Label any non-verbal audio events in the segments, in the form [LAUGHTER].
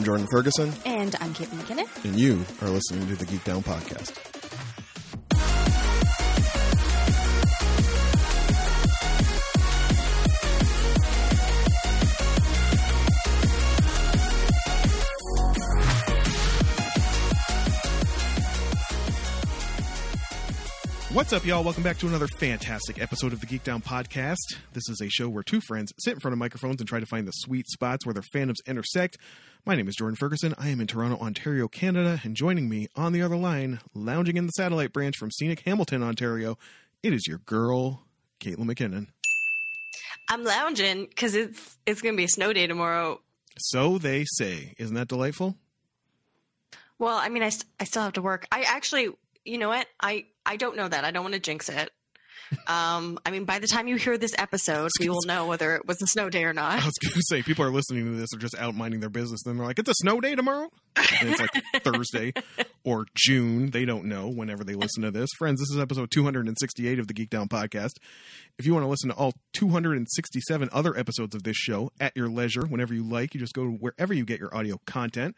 I'm Jordan Ferguson, And I'm Caitlin McKinnon. and you are listening to the Geek Down Podcast. What's up, y'all? Welcome back to another fantastic episode of the Geek Down Podcast. This is a show where two friends sit in front of microphones and try to find the sweet spots where their fandoms intersect. My name is Jordan Ferguson. I am in Toronto, Ontario, Canada, and joining me on the other line, lounging in the satellite branch from scenic Hamilton, Ontario, it is your girl, Caitlin McKinnon. I'm lounging because it's it's gonna be a snow day tomorrow. So they say. Isn't that delightful? Well, I mean, I, st- I still have to work. I actually, you know what? I I don't know that. I don't want to jinx it. Um, I mean, by the time you hear this episode, we will know whether it was a snow day or not. I was going to say, people are listening to this, are just out minding their business. Then they're like, it's a snow day tomorrow? And it's like [LAUGHS] Thursday or June. They don't know whenever they listen to this. Friends, this is episode 268 of the Geek Down Podcast. If you want to listen to all 267 other episodes of this show at your leisure, whenever you like, you just go to wherever you get your audio content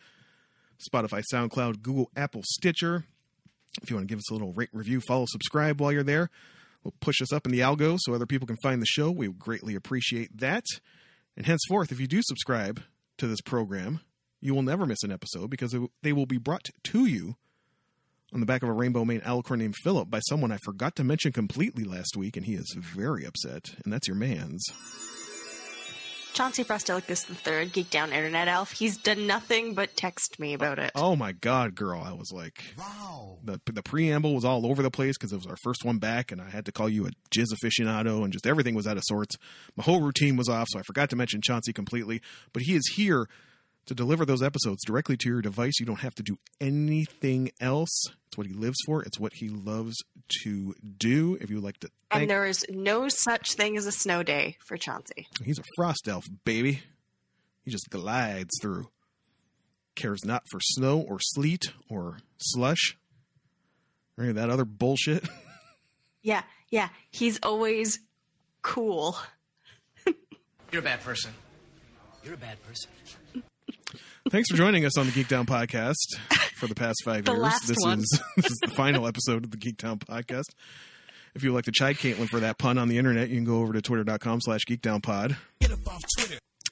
Spotify, SoundCloud, Google, Apple, Stitcher. If you want to give us a little rate, review, follow, subscribe while you're there, will push us up in the algo so other people can find the show. We greatly appreciate that. And henceforth, if you do subscribe to this program, you will never miss an episode because they will be brought to you on the back of a rainbow mane alicorn named Philip by someone I forgot to mention completely last week, and he is very upset. And that's your man's. Chauncey Frostilicus III, Geek Down Internet Elf. He's done nothing but text me about it. Oh my god, girl! I was like, wow. The the preamble was all over the place because it was our first one back, and I had to call you a jizz aficionado, and just everything was out of sorts. My whole routine was off, so I forgot to mention Chauncey completely. But he is here to deliver those episodes directly to your device. You don't have to do anything else. It's what he lives for. It's what he loves to do. If you like to, thank, And there is no such thing as a snow day for Chauncey. he's a frost elf, baby. He just glides through. Cares not for snow or sleet or slush or any of that other bullshit. [LAUGHS] Yeah, yeah. He's always cool. [LAUGHS] You're a bad person. You're a bad person. Thanks for joining us on the Geek Down podcast for the past five [LAUGHS] The years. last this one. is [LAUGHS] this is the final episode of the Geek Down podcast. If you'd like to chide Caitlin for that pun on the internet, you can go over to twitter.com slash geekdownpod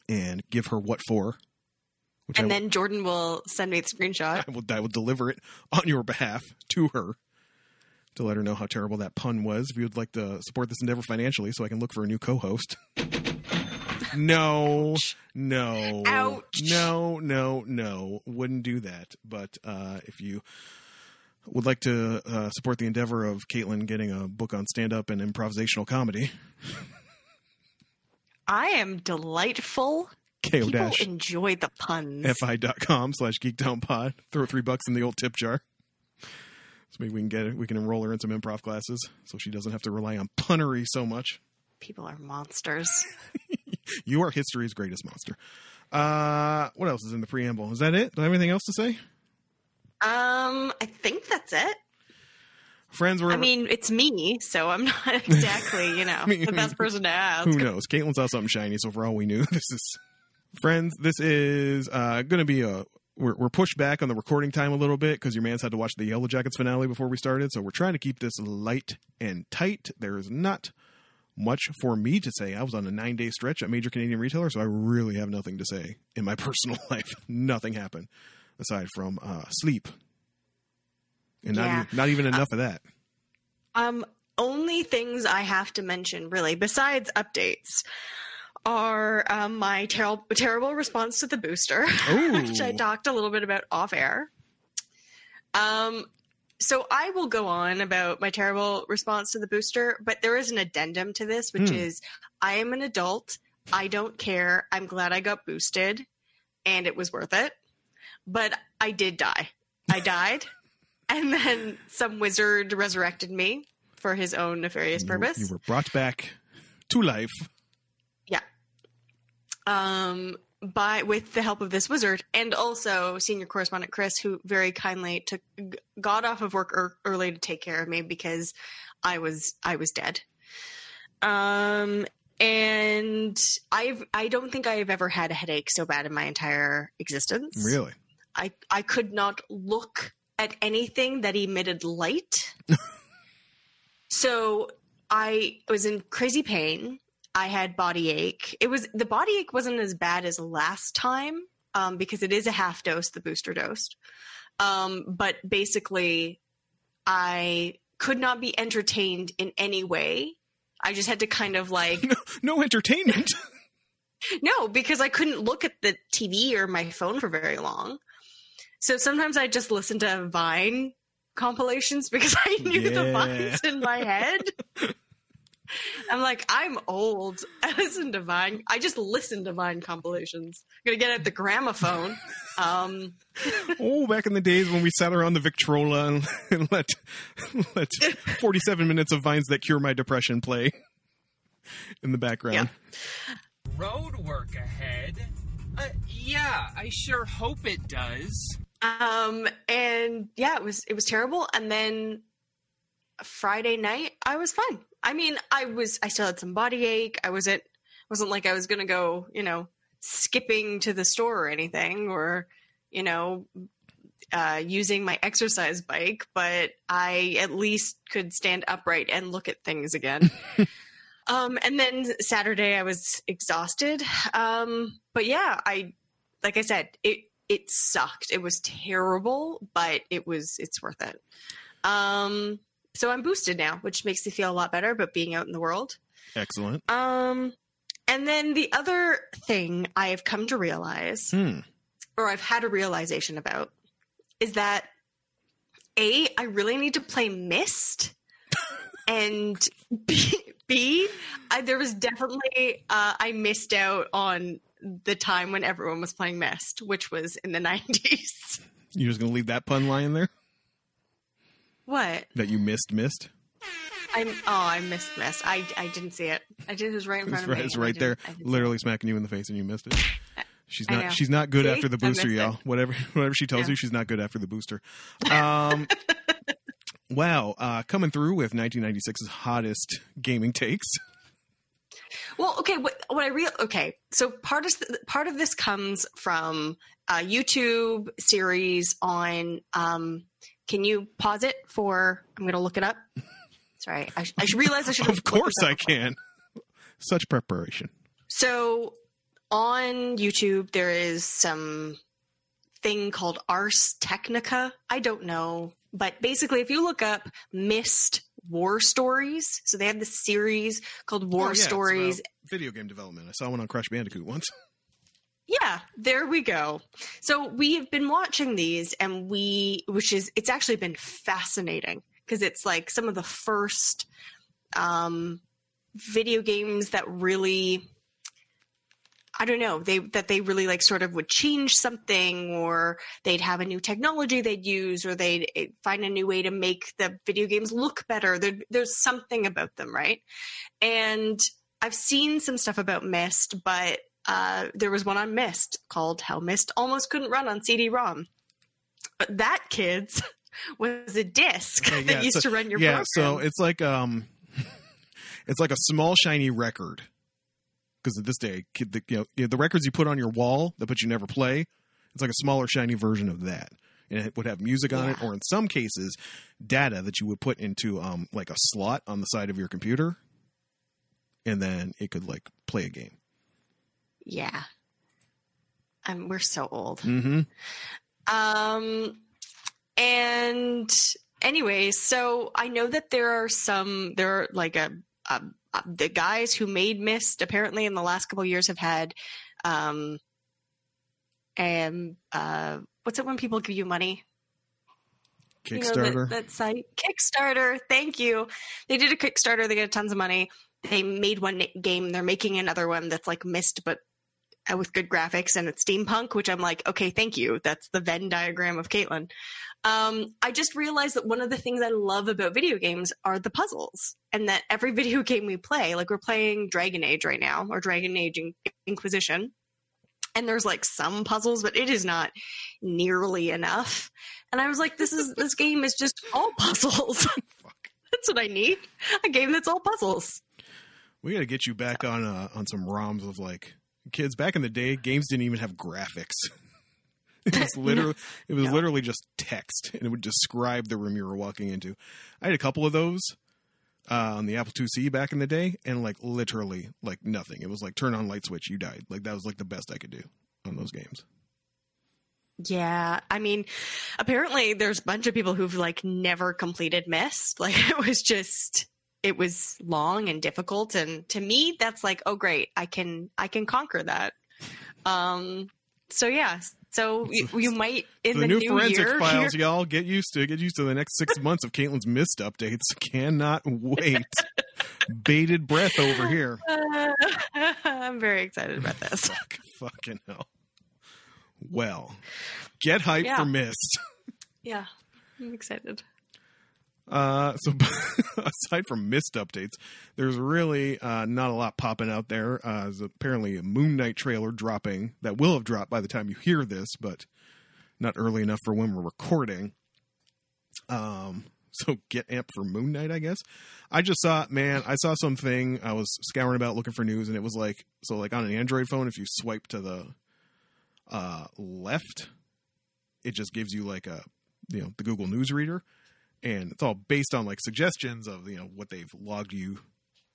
and give her what for. Which I And will- then Jordan will send me the screenshot. [LAUGHS] I will, I will deliver it on your behalf to her to let her know how terrible that pun was. If you would like to support this endeavor financially so I can look for a new co host. No, no, Ouch. no, no, no. Wouldn't do that. But uh, if you would like to uh, support the endeavor of Caitlin getting a book on stand up and improvisational comedy, I am delightful. ko People dash enjoy the puns. fi.com slash geekdownpod. Throw three bucks in the old tip jar. So maybe we can get it. We can enroll her in some improv classes so she doesn't have to rely on punnery so much. People are monsters. [LAUGHS] You are history's greatest monster. Uh, what else is in the preamble? Is that it? Do I have anything else to say? Um, I think that's it. Friends, we're I mean, it's me, so I'm not [LAUGHS] exactly, you know, [LAUGHS] mean, the best person to ask. who knows? Caitlin saw something shiny, so for all we knew, this is friends. This is uh, going to be a. We're, we're pushed back on the recording time a little bit because your man's had to watch the Yellow Jackets finale before we started. So we're trying to keep this light and tight. There is not much for me to say. I was on a nine day stretch at major Canadian retailer, so I really have nothing to say in my [LAUGHS] personal life. Nothing happened aside from uh, sleep, and not Yeah. even, not even enough of that. Um, only things I have to mention, really, besides updates, are um, my terrible terrible response to the booster, [LAUGHS] which I talked a little bit about off air. Um, so I will go on about my terrible response to the booster, but there is an addendum to this, which Hmm. is I am an adult. I don't care. I'm glad I got boosted, and it was worth it. But I did die. I [LAUGHS] died, and then some wizard resurrected me for his own nefarious You- purpose. you were brought back to life. Yeah. Um, by with the help of this wizard and also senior correspondent Chris, who very kindly took got off of work ear early to take care of me because I was I was dead. Um, and I've I don't think I've ever had a headache so bad in my entire existence. Really? I I could not look at anything that emitted light. [LAUGHS] so I was in crazy pain. I had body ache. It was the body ache wasn't as bad as last time um, because it is a half dose, the booster dose. Um, but basically, I could not be entertained in any way. I just had to kind of like No, [LAUGHS] no entertainment. [LAUGHS] no, because I couldn't look at the TV or my phone for very long. So sometimes I just listen to Vine compilations because [LAUGHS] I knew the vines in my head. [LAUGHS] I'm like, I'm old. [LAUGHS] I listen to Vine. I just listen to Vine compilations. I'm gonna get out the gramophone. [LAUGHS] Um, oh, back in the days when we sat around the Victrola and, and let let 47 minutes of vines that cure my depression play in the background. Road work ahead? Uh, yeah, I sure hope it does. um, and yeah, it was it was terrible. And then Friday night, I was fine. I mean, I was I still had some body ache. I wasn't wasn't like I was gonna go, you know, skipping to the store or anything, or you know, uh, using my exercise bike. But I at least could stand upright and look at things again. [LAUGHS] um, and then Saturday, I was exhausted. Um, but yeah, I like I said, it it sucked. It was terrible, but it was it's worth it. Um, so I'm boosted now, which makes me feel a lot better about being out in the world. Excellent. Um, and then the other thing I have come to realize, Hmm. or I've had a realization about, is that a I really need to play Myst, [LAUGHS] and b, b I, there was definitely uh, I missed out on the time when everyone was playing Myst, which was in the [LAUGHS] nineties. You're just gonna leave that pun lying there What? that you missed missed. I'm oh I missed missed. I I didn't see it. I did. It was right in front right, of me. it's right there, didn't- I didn't see it. literally smacking you in the face, and you missed it. She's not. She's not good See? after the booster, y'all. Whatever, [LAUGHS] whatever she tells Yeah. you, she's not good after the booster. [LAUGHS] Um, wow, uh, coming through with 1996's hottest gaming takes. Well, okay. What, what I real okay. So part of part of this comes from a YouTube series on. Um, can you pause it for? I'm going to look it up. [LAUGHS] Sorry, I, I should realize I should. Of course, I can. Such preparation. So on YouTube, there is some thing called Ars Technica. I don't know, but basically, if you look up Myst War Stories, so they have this series called oh, War Oh, yeah, Stories. video game development. I saw one on Crash Bandicoot once. [LAUGHS] Yeah, there we go. So we have been watching these, and we, which is, it's actually been fascinating because it's like some of the first um, video games that really, I don't know, they that they really like sort of would change something, or they'd have a new technology they'd use, or they'd eh, find a new way to make the video games look better. There, there's something about them, right? And I've seen some stuff about Myst, but uh, there was one on Myst called How Myst Almost Couldn't Run on CD-ROM. But that, kids, [LAUGHS] was a disc Okay, [LAUGHS] that used so- to run your yeah, program. so it's like um, [LAUGHS] it's like a small shiny record. Because at this day, kid, the, you know, the records you put on your wall that but you never play, it's like a smaller shiny version of that, and it would have music on it, or in some cases, data that you would put into um like a slot on the side of your computer, and then it could like play a game. Yeah. Um, we're so old. Mm-hmm. Um, and anyway, so I know that there are some there are like a, a, the guys who made Myst apparently in the last couple of years have had um and uh what's it when people give you money? You know, Kickstarter. that, that site Kickstarter. Thank you. They did a Kickstarter. They got tons of money. They made one game. They're making another one that's like Myst, but with good graphics and it's steampunk. Which I'm like, okay, thank you. That's the Venn diagram of Caitlin. Um, I just realized that one of the things I love about video games are the puzzles, and that every [LAUGHS] video game we play, like we're playing Dragon Age right now, or Dragon Age In- Inquisition, and there's like some puzzles, but it is not nearly enough. And I was like, this is this game is just all [LAUGHS] puzzles. [LAUGHS] Fuck. that's what I need. A game that's all puzzles. We got to get you back on uh, on some ROMs of like kids back in the day. Games didn't even have graphics. [LAUGHS] it was literally it was No. literally just text, and it would describe the room you were walking into. I had a couple of those uh, on the Apple IIc back in the day, and like literally like nothing. It was like turn on light switch, you died. Like that was like the best I could do on those games. Yeah, I mean, apparently there's a bunch of people who've like never completed Myst. [LAUGHS] Like it was just it was long and difficult and to me that's like, oh great, I can I can conquer that. Um so yeah, so you, you might in the, the, new, new, forensic year files, y'all get used to. Get used to the next six [LAUGHS] months of Caitlin's Myst updates. [LAUGHS] Cannot wait. Bated breath over here. Uh, [LAUGHS] I'm very excited about this. Fuck, fucking hell. Well, get hyped Yeah. for Myst. Yeah, I'm excited. Uh, so [LAUGHS] aside from Myst updates, there's really uh, not a lot popping out there. Uh, there's apparently a Moon Knight trailer dropping that will have dropped by the time you hear this, but not early enough for when we're recording. Um, so get amped for Moon Knight, I guess. I just saw, man, I saw something. I was scouring about looking for news, and it was like, so like on an Android phone, if you swipe to the uh, left, it just gives you like a, you know, the Google News reader, and it's all based on like suggestions of you know what they've logged you,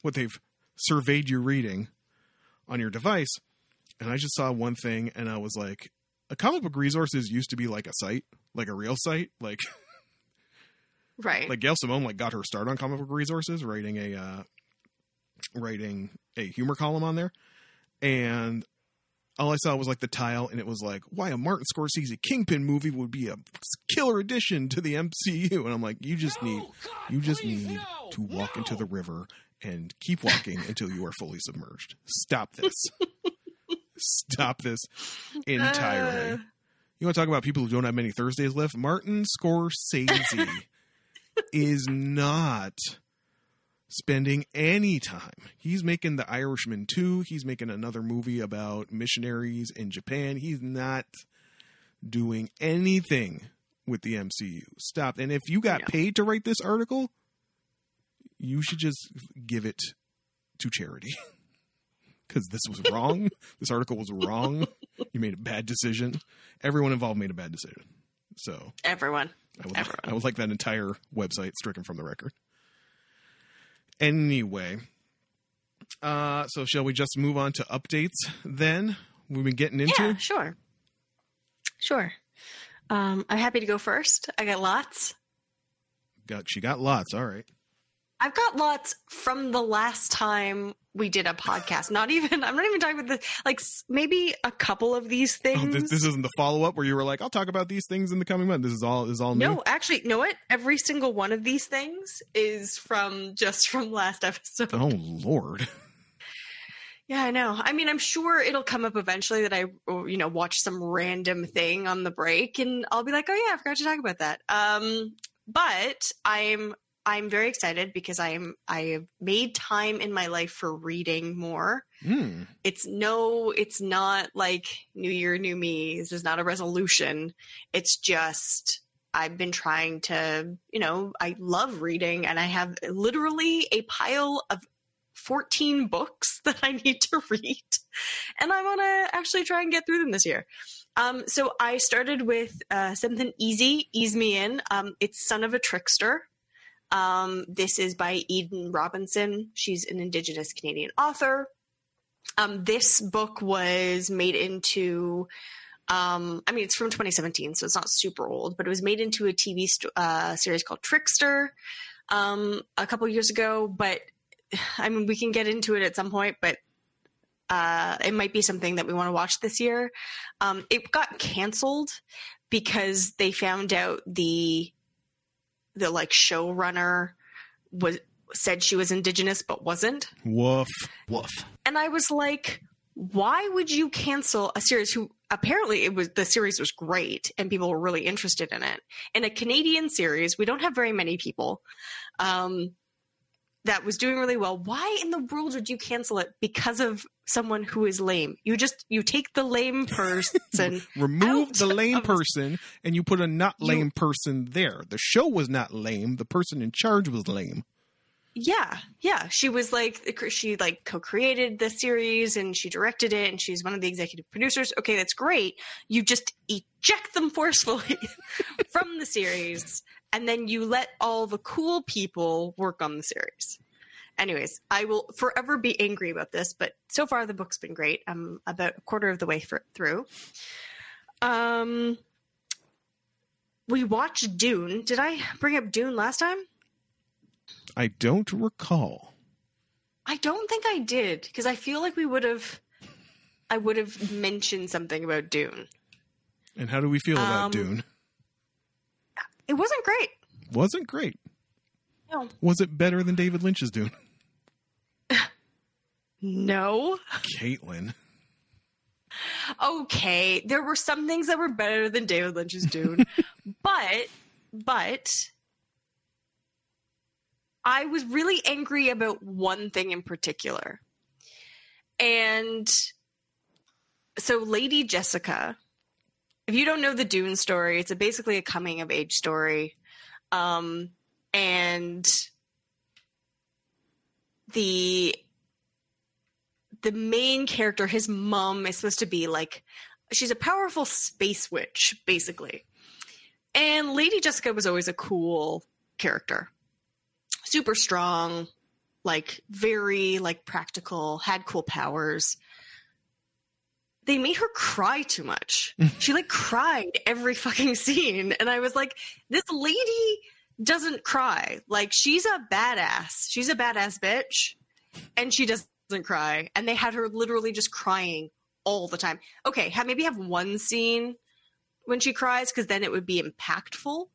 what they've surveyed you reading on your device. And I just saw one thing, and I was like, a comic book resources used to be like a site, like a real site, like [LAUGHS] Right. like Gail Simone like got her start on comic book resources, writing a uh, writing a humor column on there, and all I saw was like the tile, and it was like why a Martin Scorsese Kingpin movie would be a killer addition to the MCU, and I'm like, you just need you just need to walk into the river and keep walking until you are fully submerged. Stop this. Stop this entirely. Uh, You want to talk about people who don't have many Thursdays left? Martin Scorsese [LAUGHS] is not spending any time. He's making The Irishman 2. He's making another movie about missionaries in Japan. He's not doing anything with the MCU. Stop. And if you got No. paid to write this article, you should just give it to charity. [LAUGHS] Because this was wrong. [LAUGHS] this article was wrong. You made a bad decision. Everyone involved made a bad decision. So everyone. I would, Everyone. I would like that entire website stricken from the record. Anyway, uh, so shall we just move on to updates then? We've been getting into. Yeah, sure. Sure. Um, I'm happy to go first. I got lots. Got she got lots. All right. I've got lots from the last time we did a podcast. Not even, I'm not even talking about the, like maybe a couple of these things. Oh, this, this isn't the follow up where you were like, "I'll talk about these things in the coming month." This is all this is all new. no, actually, you know what? Every single one of these things is from just from last episode. Oh Lord. Yeah, I know. I mean, I'm sure it'll come up eventually that I, you know, watch some random thing on the break, and I'll be like, "Oh yeah, I forgot to talk about that." Um, but I'm I'm very excited because I'm I have made time in my life for reading more. Hmm. It's no, it's not like New Year, New Me. This is not a resolution. It's just I've been trying to, you know, I love reading, and I have literally a pile of 14 books [LAUGHS] that I need to read. And I want to actually try and get through them this year. Um, so I started with uh, something easy, ease me in. Um, it's Son of a Trickster. Um, this is by Eden Robinson. She's an Indigenous Canadian author. Um, this book was made into, um, I mean, it's from 2017, so it's not super old, but it was made into a TV st- uh, series called Trickster um, a couple years ago. But [SIGHS] I mean, we can get into it at some point, but uh, it might be something that we want to watch this year. Um, it got canceled because they found out the the like showrunner was said she was indigenous but wasn't, Woof. Woof. and I was like, why would you cancel a series who apparently it was the series was great and people were really interested in it. In a Canadian series, we don't have very many people. Um, that was doing really well. Why in the world would you cancel it because of someone who is lame? You just you take the lame [LAUGHS] person. Remove the lame person and you put a not You- lame person there. The show was not lame. The person in charge was lame. Yeah, yeah. She was like she like co-created the series and she directed it and she's one of the executive producers. Okay, that's great. You just eject them forcefully [LAUGHS] from the series and then you let all the cool people work on the series. Anyways, I will forever be angry about this, but so far the book's been great. I'm about a quarter of the way through. Um we watched Dune. Did I bring up Dune last time? I don't recall. I don't think I did because I feel like we would have. I would have mentioned something about Dune. And how do we feel about Um, Dune? It wasn't great. Wasn't great. No. Was it better than David Lynch's Dune? [LAUGHS] No. Caitlin. Okay, there were some things that were better than David Lynch's Dune, [LAUGHS] but but I was really angry about one thing in particular. And so Lady Jessica, if you don't know the Dune story, it's a, basically a coming of age story. Um and the the main character, his mom, is supposed to be like she's a powerful space witch, basically. And Lady Jessica was always a cool character. Super strong, like very like practical, had cool powers. They made her cry too much. [LAUGHS] she like cried every fucking scene and I was like this lady doesn't cry. Like she's a badass. She's a badass bitch and she doesn't cry. And they had her literally just crying all the time. Okay, have, maybe have one scene when she cries because then it would be impactful.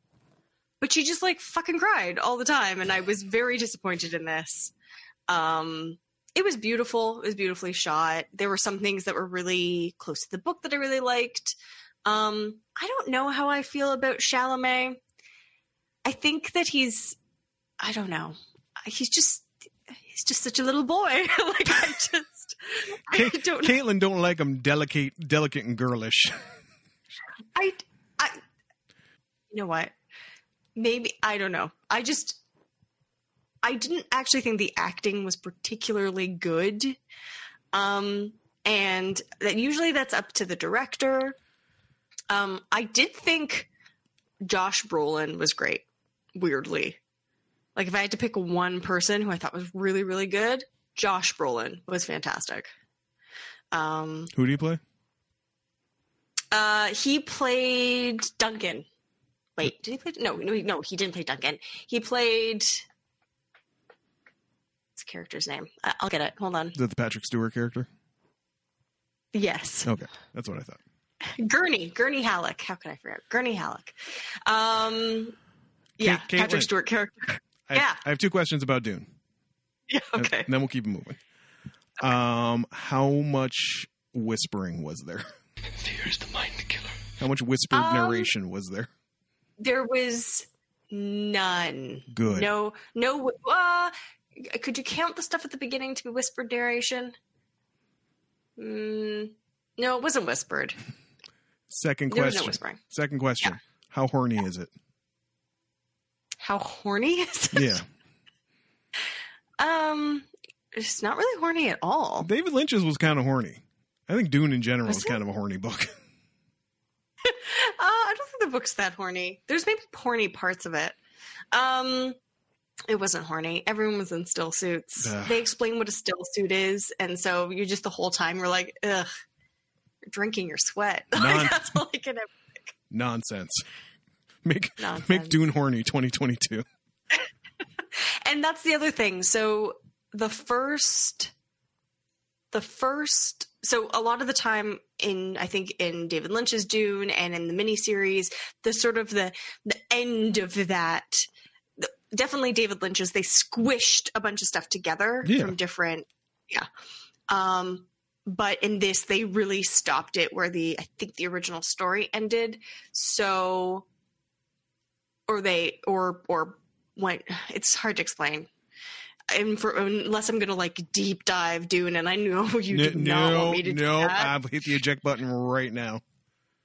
But she just like fucking cried all the time, and I was very disappointed in this. Um, it was beautiful. It was beautifully shot. There were some things that were really close to the book that I really liked. Um, I don't know how I feel about Chalamet. I think that he's, I don't know, he's just he's just such a little boy. [LAUGHS] like I just, I don't. Caitlin don't like him delicate, delicate and girlish. I, I, you know what? Maybe I don't know. I just, I didn't actually think the acting was particularly good. Um, and that usually that's up to the director. Um, I did think Josh Brolin was great. Weirdly, like if I had to pick one person who I thought was really, really good, Josh Brolin was fantastic. Um, Who do you play? uh, he played Duncan. Wait, did he play? No, no, no, he didn't play Duncan. He played. What's the character's name? I- I'll get it. Hold on. Is that the Patrick Stewart character? Yes, Okay, that's what I thought. Gurney. Gurney Halleck. How could I forget? Gurney Halleck. Um, yeah, Caitlin. Patrick Stewart character. I [LAUGHS] have, Yeah. I have two questions about Dune. [LAUGHS] Yeah, okay. And then we'll keep it moving. Um, how much whispering was there? [LAUGHS] Fear is the mind killer. How much whispered Um, narration was there? There was none. Good. No, no. Uh, could you count the stuff at the beginning to be whispered narration? Mm, no, it wasn't whispered. Second question. There was no whispering. Second question. How horny is it? How horny is it? Yeah. [LAUGHS] Um, it's not really horny at all. David Lynch's was kind of horny. I think Dune in general Was is kind of a horny book. [LAUGHS] Uh, I don't think the book's that horny. There's maybe horny parts of it. Um, it wasn't horny. Everyone was in still suits. Ugh. They explain what a still suit is, and so you just the whole time you're like, ugh, you're drinking your sweat. Non- [LAUGHS] Like, that's all I can ever. Nonsense. Make Nonsense. make Dune horny 2022. [LAUGHS] and that's the other thing so the first the first so a lot of the time in i think in david lynch's dune and in the miniseries the sort of the the end of that definitely david lynch's they squished a bunch of stuff together Yeah. from different yeah um but in this they really stopped it where the i think the original story ended so or they or or went it's hard to explain and for unless i'm gonna like deep dive dune and i know [LAUGHS] you do N- not no, want me to do no, that I've hit the eject button right now.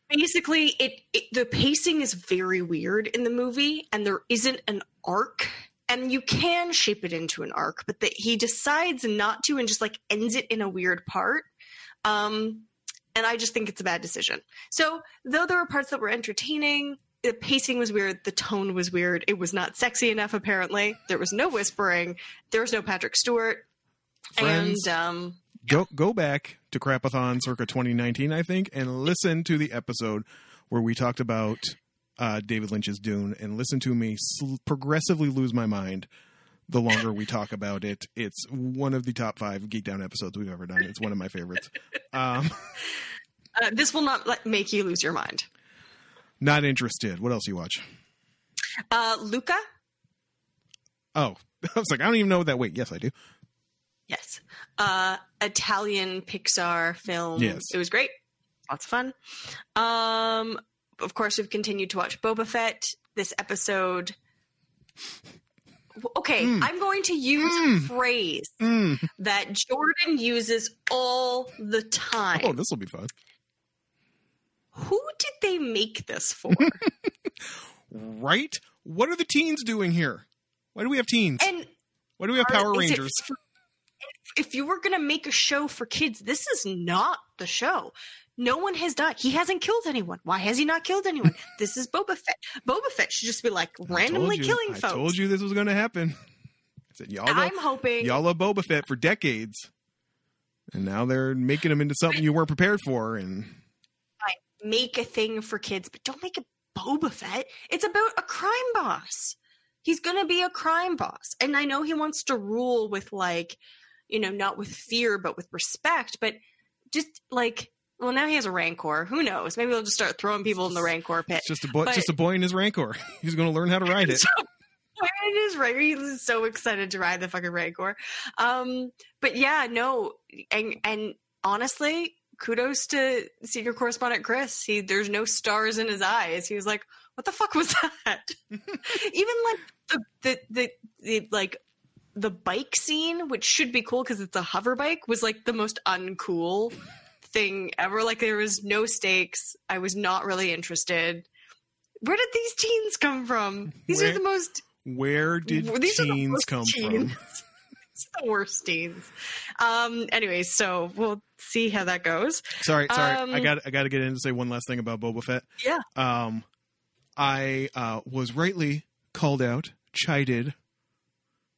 Basically it, it the pacing is very weird in the movie and there isn't an arc and you can shape it into an arc, but that he decides not to and just like ends it in a weird part. Um, and I just think it's a bad decision. So, though there were parts that were entertaining, the pacing was weird, the tone was weird, it was not sexy enough, apparently. There was no whispering, there was no Patrick Stewart. Friends. And um, Go go back to Crapathon circa 2019, I think, and listen to the episode where we talked about uh, David Lynch's Dune, and listen to me sl- progressively lose my mind the longer we talk about it. It's one of the top five Geek Down episodes we've ever done. It's one of my favorites. Um, [LAUGHS] uh, this will not let, make you lose your mind. not interested. What else you watch? Uh, Luca? Oh, [LAUGHS] I was like, I don't even know what that. Wait, yes, I do. Yes. Uh, Italian Pixar film. Yes. It was great. Lots of fun. Um, of course, we've continued to watch Boba Fett. This episode. Okay, Mm. I'm going to use Mm. a phrase Mm. that Jordan uses all the time. Oh, this will be fun. Who did they make this for? [LAUGHS] Right? What are the teens doing here? Why do we have teens? and Why do we have are- Power Rangers? for- if you were going to make a show for kids, this is not the show. No one has died. He hasn't killed anyone. Why has he not killed anyone? [LAUGHS] this is Boba Fett. Boba Fett should just be like randomly you. killing I folks. told you this was going to happen. I said y'all love, I'm hoping. y'all love Boba Fett for decades, and now they're making him into something you weren't prepared for. And make a thing for kids, but don't make it Boba Fett. It's about a crime boss. He's going to be a crime boss. And I know he wants to rule with, like, you know, not with fear, but with respect. But just like, well, now he has a rancor. Who knows? Maybe he'll just start throwing people in the rancor pit. it's just a boy, But- just a boy in his rancor. [LAUGHS] He's going to learn how to ride it. [LAUGHS] So, it is right. He's so excited to ride the fucking Rancor. Um, but yeah, no, and and honestly, kudos to senior correspondent Chris. He there's no stars in his eyes. He was like, "What the fuck was [LAUGHS] that?" Even like the the the, the like the bike scene, which should be cool because it's a hover bike, was like the most uncool thing ever. Like there was no stakes. I was not really interested. Where did these teens come from? These Where- are the most Where did these are the come teens. from? [LAUGHS] These are the worst teens. Um. Anyways, so we'll see how that goes. Sorry, sorry. Um, I got I got to get in to say one last thing about Boba Fett. Yeah. Um, I uh, was rightly called out, chided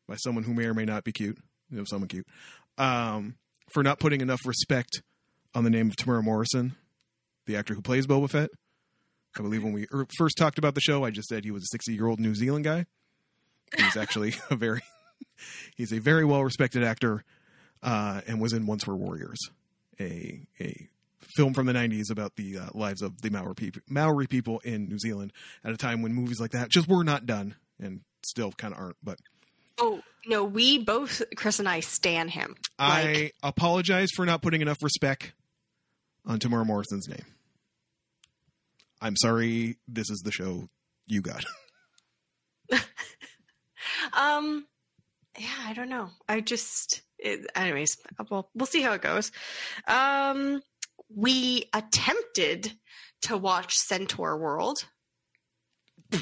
by someone who may or may not be cute. You know, someone cute. Um, for not putting enough respect on the name of Temuera Morrison, the actor who plays Boba Fett. I believe when we er, first talked about the show, I just said he was a 60 year old New Zealand guy. He's actually [LAUGHS] a very, he's a very well respected actor, uh, and was in Once Were Warriors, a a film from the 90s about the uh, lives of the Maori people, Maori people in New Zealand at a time when movies like that just were not done and still kind of aren't. But Oh no, we both Chris and I stan him. I Like, apologize for not putting enough respect on Temuera Morrison's name. I'm sorry. This is the show you got. [LAUGHS] [LAUGHS] um, yeah, I don't know. I just, it, anyways, well, we'll see how it goes. Um, we attempted to watch Centaur World.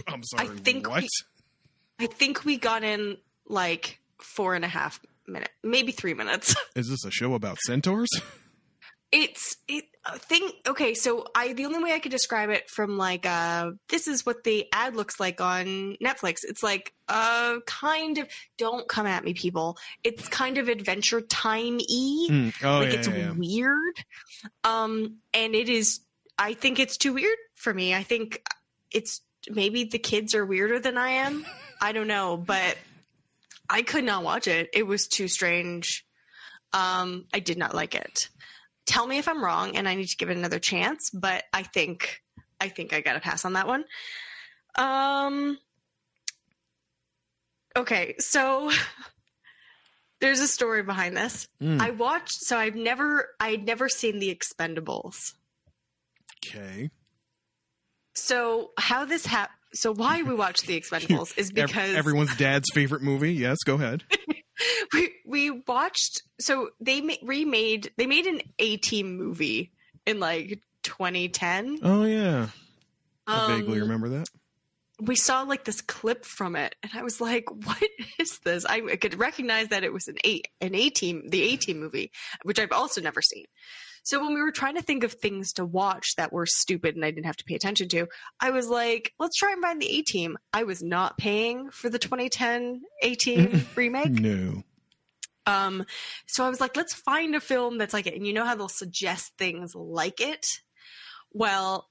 I'm sorry. I think what? we- I think we got in like four and a half minutes, maybe three minutes. [LAUGHS] Is this a show about centaurs? it's it a thing okay so i the only way i could describe it from like uh this is what the ad looks like on netflix. It's like uh kind of don't come at me people. It's kind of adventure time y Mm, Oh like yeah, it's yeah. weird. Um and it is i think it's too weird for me. I think it's maybe the kids are weirder than i am. [LAUGHS] I don't know but i could not watch it. It was too strange. Um i did not like it. Tell me if i'm wrong and i need to give it another chance but i think i think i gotta pass on that one. Um okay so [LAUGHS] there's a story behind this. Mm, I watched, so I've never, I'd never seen The Expendables. okay. So how this hap- so why we watch The Expendables is [LAUGHS] because everyone's dad's favorite movie. Yes, go ahead. [LAUGHS] we we watched. So they remade, they made an A Team movie in like 2010. Oh yeah, I vaguely Um, remember that. we saw like this clip from it, and I was like, [LAUGHS] "What is this?" I, I could recognize that it was an A an A team, the A team movie, which I've also never seen. So when we were trying to think of things to watch that were stupid and I didn't have to pay attention to, I was like, "Let's try and find the A team." I was not paying for the 2010 A team [LAUGHS] remake. No. Um, so I was like, let's find a film that's like it. And you know how they'll suggest things like it? Well,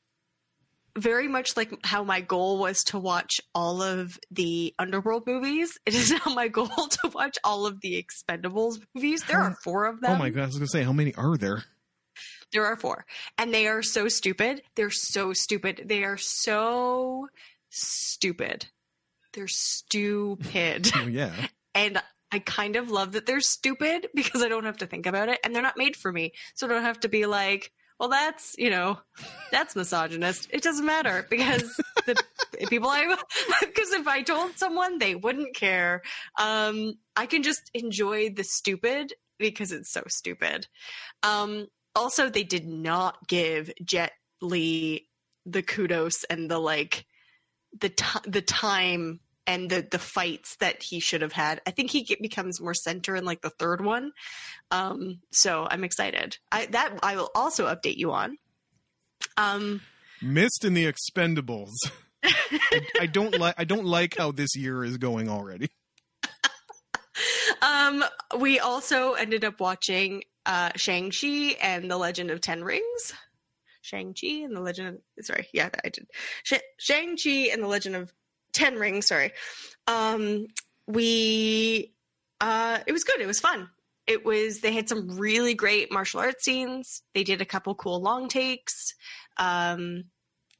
very much like how my goal was to watch all of the Underworld movies, [LAUGHS] it is now my goal [LAUGHS] to watch all of the Expendables movies. There are four of them. Oh my god! I was gonna say, how many are there? There are four. And they are so stupid. They're so stupid. They are so stupid. They're stupid. [LAUGHS] Oh yeah. and I kind of love that they're stupid because I don't have to think about it and they're not made for me. So I don't have to be like, well, that's, you know, that's misogynist. It doesn't matter because the [LAUGHS] people I, [LAUGHS] because if I told someone, they wouldn't care. Um, I can just enjoy the stupid because it's so stupid. Um, also, they did not give Jet Li the kudos and the like, the, t- the time and the the fights that he should have had. I think he get, becomes more center in like the third one. Um, so I'm excited. I that I will also update you on. Um, Myst in the Expendables. I, [LAUGHS] I don't like. I don't like how this year is going already. [LAUGHS] um, we also ended up watching uh, Shang Chi and the Legend of Ten Rings. Shang Chi and the Legend of sorry, yeah, I did. Sh- Shang Chi and the Legend of Ten Rings. Sorry. Um, we uh, it was good. It was fun. It was. They had some really great martial arts scenes. They did a couple cool long takes. Um,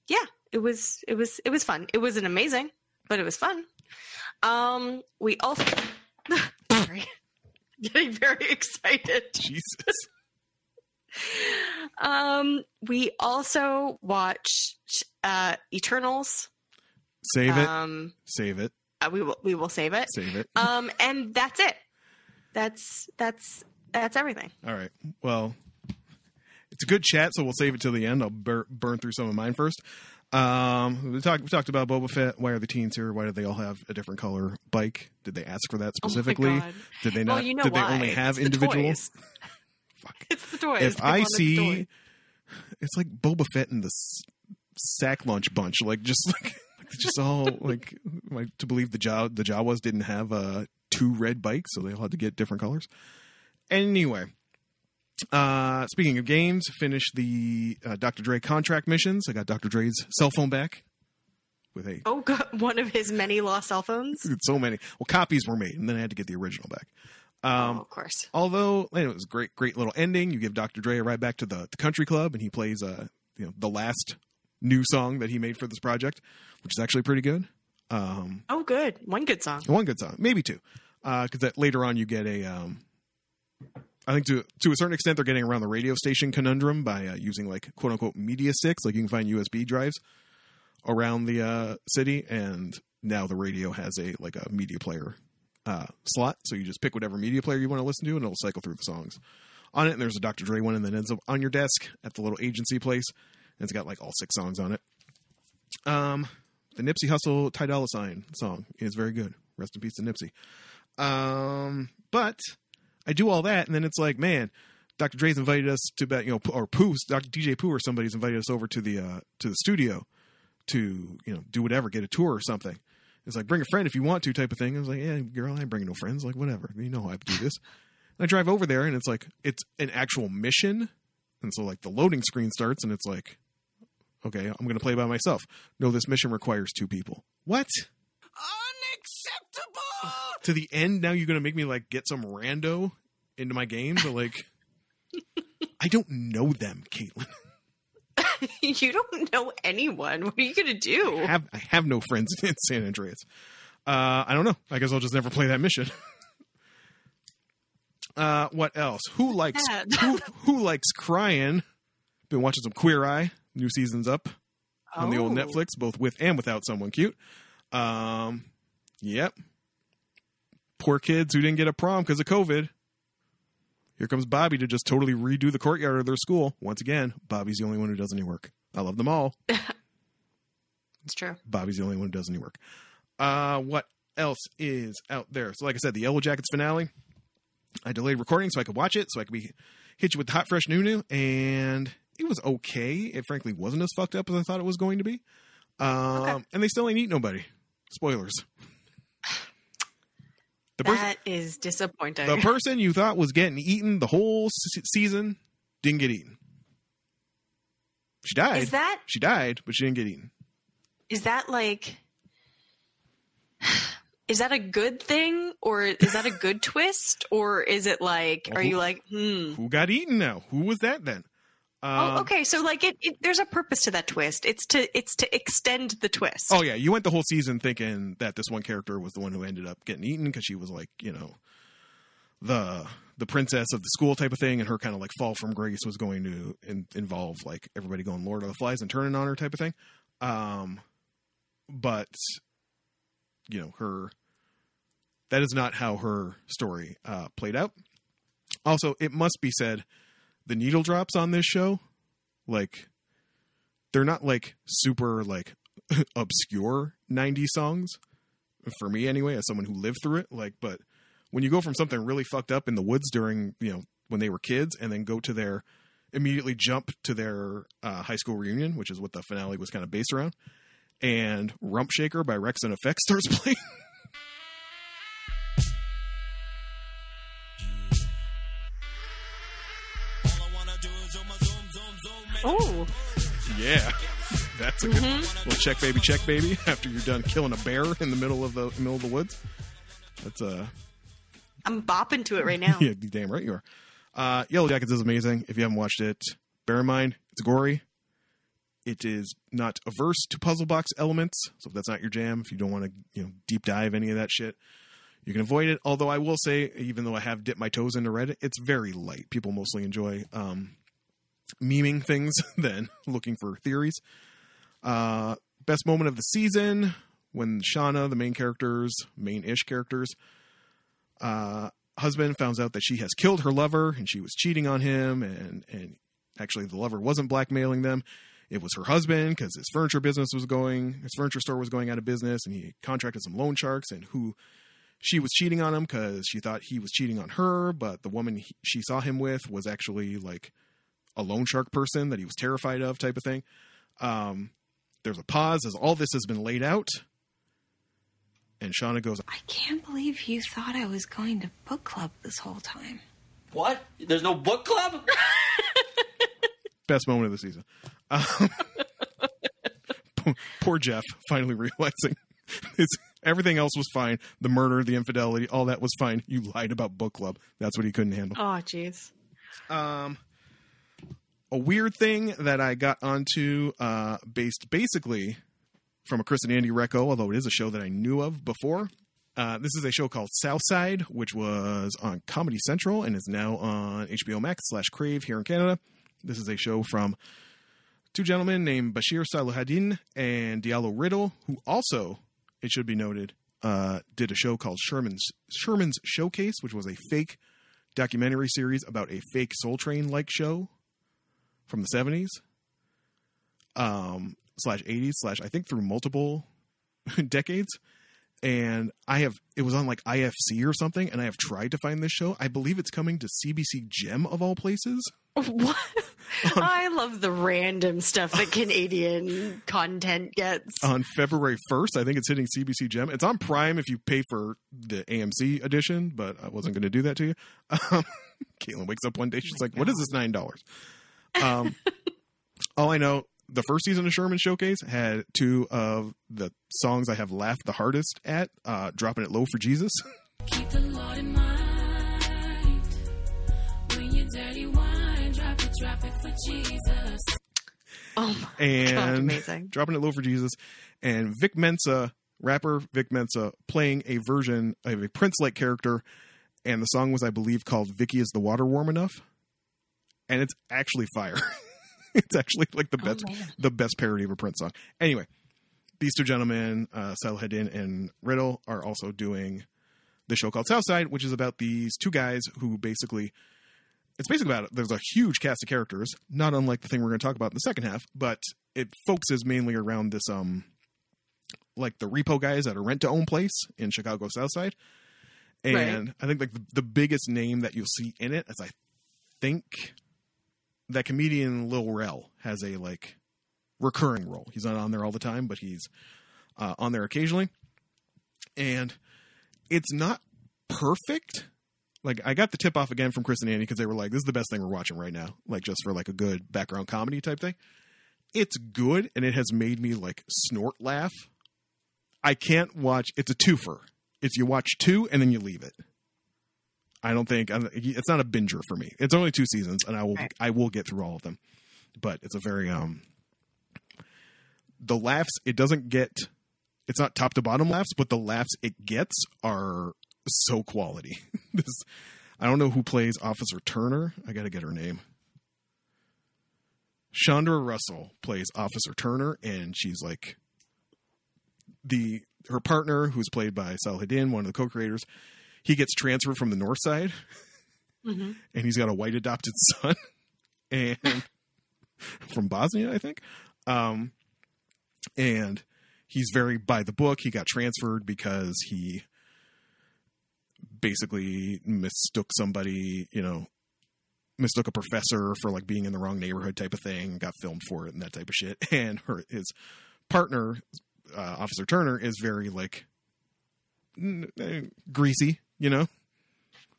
yeah, it was. It was. It was fun. It wasn't amazing, but it was fun. Um, we also. [LAUGHS] [LAUGHS] getting very excited. Jesus. [LAUGHS] Um, we also watched uh, Eternals. Save it. Um, Save it. uh, we will we will save it. Save it. Um, and that's it. That's that's that's everything. All right. Well, it's a good chat, so we'll save it till the end. I'll bur- burn through some of mine first. Um, we talked we talked about Boba Fett. Why are the teens here? Why do they all have a different color bike? Did they ask for that Oh specifically? God. did they not? well, you know did why. they only have It's the individual? [LAUGHS] Fuck. [LAUGHS] It's the toys. If They I see, it's like Boba Fett and the s- sack lunch bunch. Like just [LAUGHS] like just all like like to believe the Jaw the Jawas didn't have uh two red bikes, so they all had to get different colors. Anyway, uh speaking of games, finished the uh, Dr. Dre contract missions. I got Dr. Dre's cell phone back with a oh, God, [LAUGHS] one of his many lost cell phones. [LAUGHS] so many. Well, copies were made, and then I had to get the original back. Um, oh, of course. although it was a great, great little ending. You give Dr. Dre a ride back to the, the country club, and he plays uh, you know, the last new song that he made for this project, which is actually pretty good. Um, Oh, good. One good song. one good song, maybe two, because that later on you get a. Um, I think to to a certain extent they're getting around the radio station conundrum by uh, using like quote unquote media sticks, like you can find USB drives around the uh, city, and now the radio has a like a media player uh, slot, so you just pick whatever media player you want to listen to, and it'll cycle through the songs on it. And there's a Dr. Dre one, and then ends up on your desk at the little agency place, and it's got like all six songs on it. Um, the Nipsey Hussle Ty Dolla Sign song is very good. Rest in peace to Nipsey. Um, but I do all that, and then it's like, man, Dr. Dre's invited us to bet, you know, or Pooh, Dr. DJ Pooh, or somebody's invited us over to the uh, to the studio to you know do whatever, get a tour or something. It's like bring a friend if you want to, type of thing. I was like, yeah, girl, I ain't bringing no friends. Like whatever, you know I do this. And I drive over there, and it's like it's an actual mission, and so like the loading screen starts, and it's like, okay, I'm to play by myself. No, this mission requires two people. What? Unacceptable! [LAUGHS] to the end now you're gonna make me like get some rando into my game but like [LAUGHS] i don't know them caitlin. [LAUGHS] You don't know anyone. What are you going to I do? have i have no friends in san andreas. Uh i don't know. I guess i'll just never play that mission. Uh what else? Who likes who, who likes crying? Been watching some queer eye new seasons up on the old Oh. netflix both with and without someone cute. Um yep poor kids who didn't get a prom because of covid Here comes Bobby to just totally redo the courtyard of their school. Once again, Bobby's the only one who does any work. I love them all. [LAUGHS] It's true. Bobby's the only one who does any work. Uh, what else is out there? So, like I said, the Yellow Jackets finale. I delayed recording so I could watch it, so I could be hit you with the hot fresh new new, and it was okay. It frankly wasn't as fucked up as I thought it was going to be. Um, Okay. and they still ain't eat nobody. Spoilers. [LAUGHS] The person, That is disappointing. the person you thought was getting eaten the whole se- season didn't get eaten. She died. is that she died, but she didn't get eaten. is that like is that a good thing or is that a good [LAUGHS] twist or is it like are you like hmm Who got eaten now? Who was that then? Um, oh okay so like it, it there's a purpose to that twist it's to it's to extend the twist Oh yeah, you went the whole season thinking that this one character was the one who ended up getting eaten because she was like, you know, the the princess of the school type of thing, and her kind of like fall from grace was going to in, involve like everybody going Lord of the Flies and turning on her type of thing. Um, but you know her that is not how her story uh, played out. Also, it must be said, the needle drops on this show, like they're not like super like [LAUGHS] obscure 90s songs for me anyway as someone who lived through it like but when you go from something really fucked up in the woods during you know when they were kids and then go to their immediately jump to their uh, high school reunion which is what the finale was kind of based around and rump shaker by rex and effects [LAUGHS] starts playing oh yeah [LAUGHS] that's a good little check baby check baby [LAUGHS] after you're done killing a bear in the middle of the middle of the woods that's uh i'm bopping to it right [LAUGHS] now yeah, damn right you are. Uh, Yellow Jackets is amazing. If you haven't watched it, bear in mind it's gory. It is not averse to puzzle box elements, so if that's not your jam, if you don't want to, you know, deep dive any of that shit, you can avoid it. Although I will say, even though I have dipped my toes into Reddit, it's very light. People mostly enjoy um, memeing things [LAUGHS] than looking for theories. Uh, best moment of the season when Shauna, the main characters, main-ish characters, uh, husband finds out that she has killed her lover and she was cheating on him and and actually the lover wasn't blackmailing them it was her husband because his furniture business was going his furniture store was going out of business and he contracted some loan sharks and who she was cheating on him because she thought he was cheating on her but the woman he, she saw him with was actually like a loan shark person that he was terrified of type of thing um, there's a pause as all this has been laid out and shauna goes I can't believe you thought I was going to book club this whole time. What? There's no book club? [LAUGHS] best moment of the season. Um, poor- [LAUGHS] poor Jeff finally realizing [LAUGHS] his, everything else was fine. The murder, the infidelity, all that was fine. You lied about book club. That's what he couldn't handle. oh jeez Um, a weird thing that I got onto, uh, based basically from a Chris and Andy Recco, although it is a show that I knew of before. Uh, this is a show called Southside, which was on Comedy Central and is now on HBO Max slash Crave here in Canada. This is a show from two gentlemen named Bashir Salahuddin and Diallo Riddle, who also, it should be noted, uh, did a show called Sherman's Sherman's Showcase, which was a fake documentary series about a fake Soul Train like show from the seventies, um, slash eighties slash I think through multiple [LAUGHS] decades. And I have it was on like IFC or something, and I have tried to find this show. I believe it's coming to CBC Gem of all places. what [LAUGHS] i love the random stuff that canadian [LAUGHS] content gets on February 1st. I think it's hitting CBC Gem. It's on Prime if you pay for the AMC edition, but I wasn't going to do that to you. Um, Caitlin wakes up one day. She's like, What is this $9? Um, [LAUGHS] all I know, the first season of Sherman Showcase had two of the songs I have laughed the hardest at uh, Dropping It Low for Jesus. [LAUGHS] Keep the Lord in mind. When you're dirty wine, drop it, drop it for Jesus. oh my god and amazing dropping it low for Jesus, and Vic Mensa, rapper Vic Mensa, playing a version of a Prince-like character, and the song was, I believe, called "Vicky Is the Water Warm Enough," and it's actually fire. [LAUGHS] it's actually like the best, man. the best parody of a Prince song. Anyway, these two gentlemen, uh, Salahuddin and Riddle, are also doing the show called Southside, which is about these two guys who basically it's basically about there's a huge cast of characters, not unlike the thing we're going to talk about in the second half, but it focuses mainly around this um like the repo guys at a rent to own place in Chicago South Side. And I think like the, the biggest name that you'll see in it is I think that comedian Lil Rel has a like recurring role. He's not on there all the time, but he's uh, on there occasionally. And it's not perfect. Like I got the tip off again from Chris and Andy because they were like, "This is the best thing we're watching right now." Like just for like a good background comedy type thing. It's good, and it has made me like snort laugh. I can't watch. It's a twofer. It's you watch two and then you leave it. I don't think it's not a binger for me. It's only two seasons, and I will Right. I will get through all of them. But it's a very um the laughs it doesn't get it's not top to bottom laughs, but the laughs it gets are so quality. [LAUGHS] this I don't know who plays Officer Turner. I got to get her name. Chandra Russell plays Officer Turner, and she's like the her partner, who's played by Salahuddin, one of the co-creators. He gets transferred from the North Side, hmm and he's got a white adopted [LAUGHS] son, and from Bosnia, I think. Um, and he's very by the book. He got transferred because he basically mistook somebody, you know, mistook a professor for like being in the wrong neighborhood type of thing, got filmed for it and that type of shit. [LAUGHS] And her his partner, uh, Officer Turner, is very like n- eh, greasy, you know.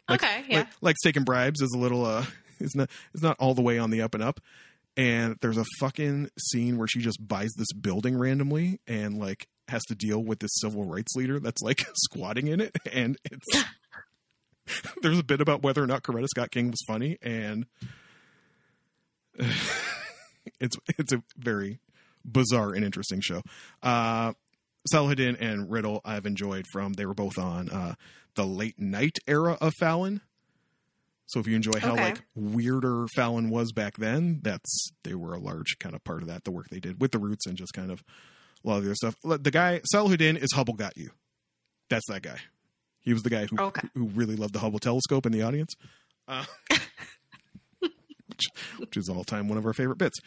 Like- okay, yeah. like, likes taking bribes is a little uh [LAUGHS] it's not it's not all the way on the up and up and there's a fucking scene where she just buys this building randomly and like has to deal with this civil rights leader that's like [LAUGHS] squatting in it and it's [LAUGHS] there's a bit about whether or not Coretta Scott King was funny and it's it's a very bizarre and interesting show. Uh Salahuddin and Riddle I've enjoyed from they were both on uh the late night era of Fallon. So if you enjoy how Okay. like weirder Fallon was back then, that's they were a large kind of part of that. The work they did with the Roots and just kind of a lot of the other stuff. The guy Salahuddin is Hubble got you. That's that guy. He was the guy who Okay. who really loved the Hubble telescope in the audience, uh, [LAUGHS] which, which is all time one of our favorite bits.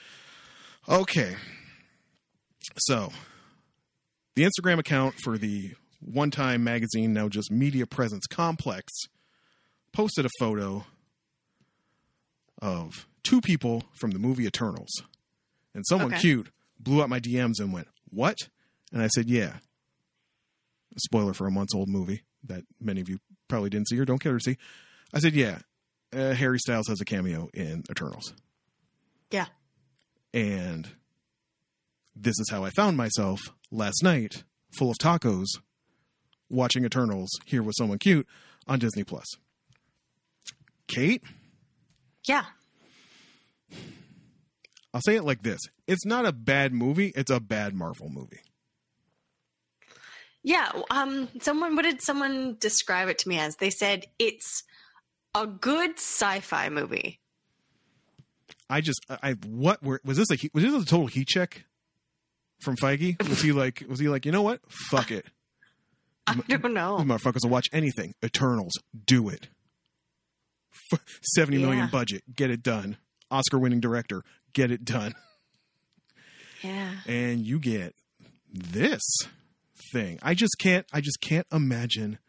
Okay, so the Instagram account for the one time magazine, now just Media Presence Complex, posted a photo of two people from the movie Eternals. And someone Okay. cute blew up my DMs and went, What? And I said, Yeah. A spoiler for a months old movie that many of you probably didn't see or don't care to see. I said, Yeah. Uh, Harry Styles has a cameo in Eternals. Yeah. And this is how I found myself last night, full of tacos, watching Eternals here with someone cute on Disney Plus. Kate, Yeah. I'll say it like this: It's not a bad movie; it's a bad Marvel movie. Yeah. Um, someone, what did someone describe it to me as? They said it's a good sci fi movie. I just, I, what were, was this a was this a total heat check from Feige? Was he like, was he like, you know what? Fuck it, I don't know. These motherfuckers will watch anything. Eternals, do it. Seventy million Yeah. budget, get it done. Oscar winning director, get it done. Yeah. and you get this thing. I just can't I just can't imagine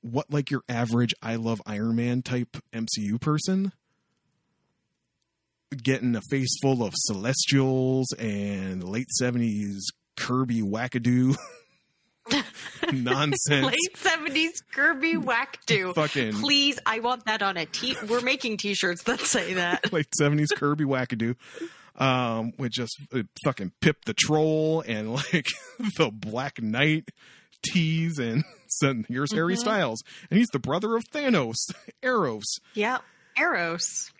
what like your average I love Iron Man type MCU person getting a face full of celestials and late 70s Kirby wackadoo [LAUGHS] nonsense. Late 70s Kirby Wackdo. Fucking Please, I want that on a t. We're making t shirts that say that. [LAUGHS] late 70s Kirby wackadoo. Um, with just uh, fucking Pip the Troll and like [LAUGHS] the Black Knight tease and so here's Harry Mhm. Styles and he's the brother of Thanos, Eros, Yep. Eros.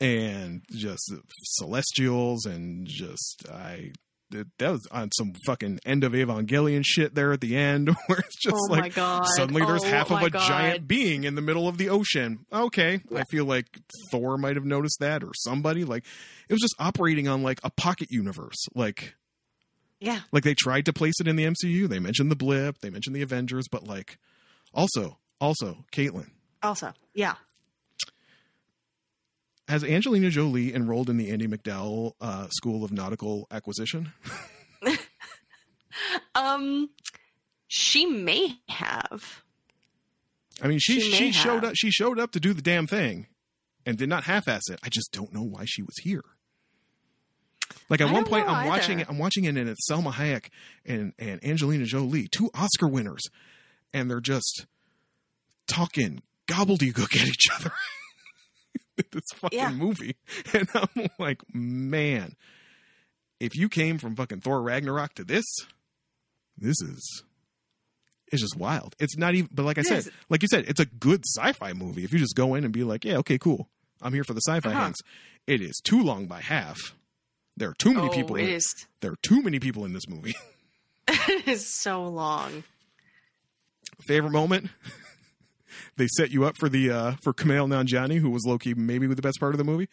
And just Celestials and just I that was on some fucking end of Evangelion shit there at the end [LAUGHS] where it's just oh like. Suddenly, there's Oh half of a God. giant being in the middle of the ocean. Okay, I feel like Thor might have noticed that, or somebody. Like, it was just operating on like a pocket universe. Like, Yeah. like they tried to place it in the MCU. They mentioned the blip, they mentioned the Avengers, but like, also, also, Caitlin Also, yeah. Has Angelina Jolie enrolled in the Andie MacDowell uh, School of Nautical Acquisition. [LAUGHS] [LAUGHS] Um, she may have. I mean, she She she, showed up. She showed up to do the damn thing, and did not half-ass it. I just don't know why she was here. Like at I one point, I'm watching it. I'm watching it, and it's Salma Hayek and and Angelina Jolie, two Oscar winners, and they're just talking gobbledygook at each other. [LAUGHS] [LAUGHS] this fucking Yeah. movie, [LAUGHS] and I'm like, man, if you came from fucking Thor Ragnarok to this, this is it's just wild. It's not even, but like I It said, is. like you said, it's a good sci-fi movie. If you just go in and be like, yeah, okay, cool, I'm here for the sci-fi Uh-huh. hangs. It is too long by half. There are too many oh, people. in, is. There are too many people in this movie. [LAUGHS] it is so long. Favorite moment? They set you up for the uh for Kumail Nanjiani, who was Loki, maybe the best part of the movie,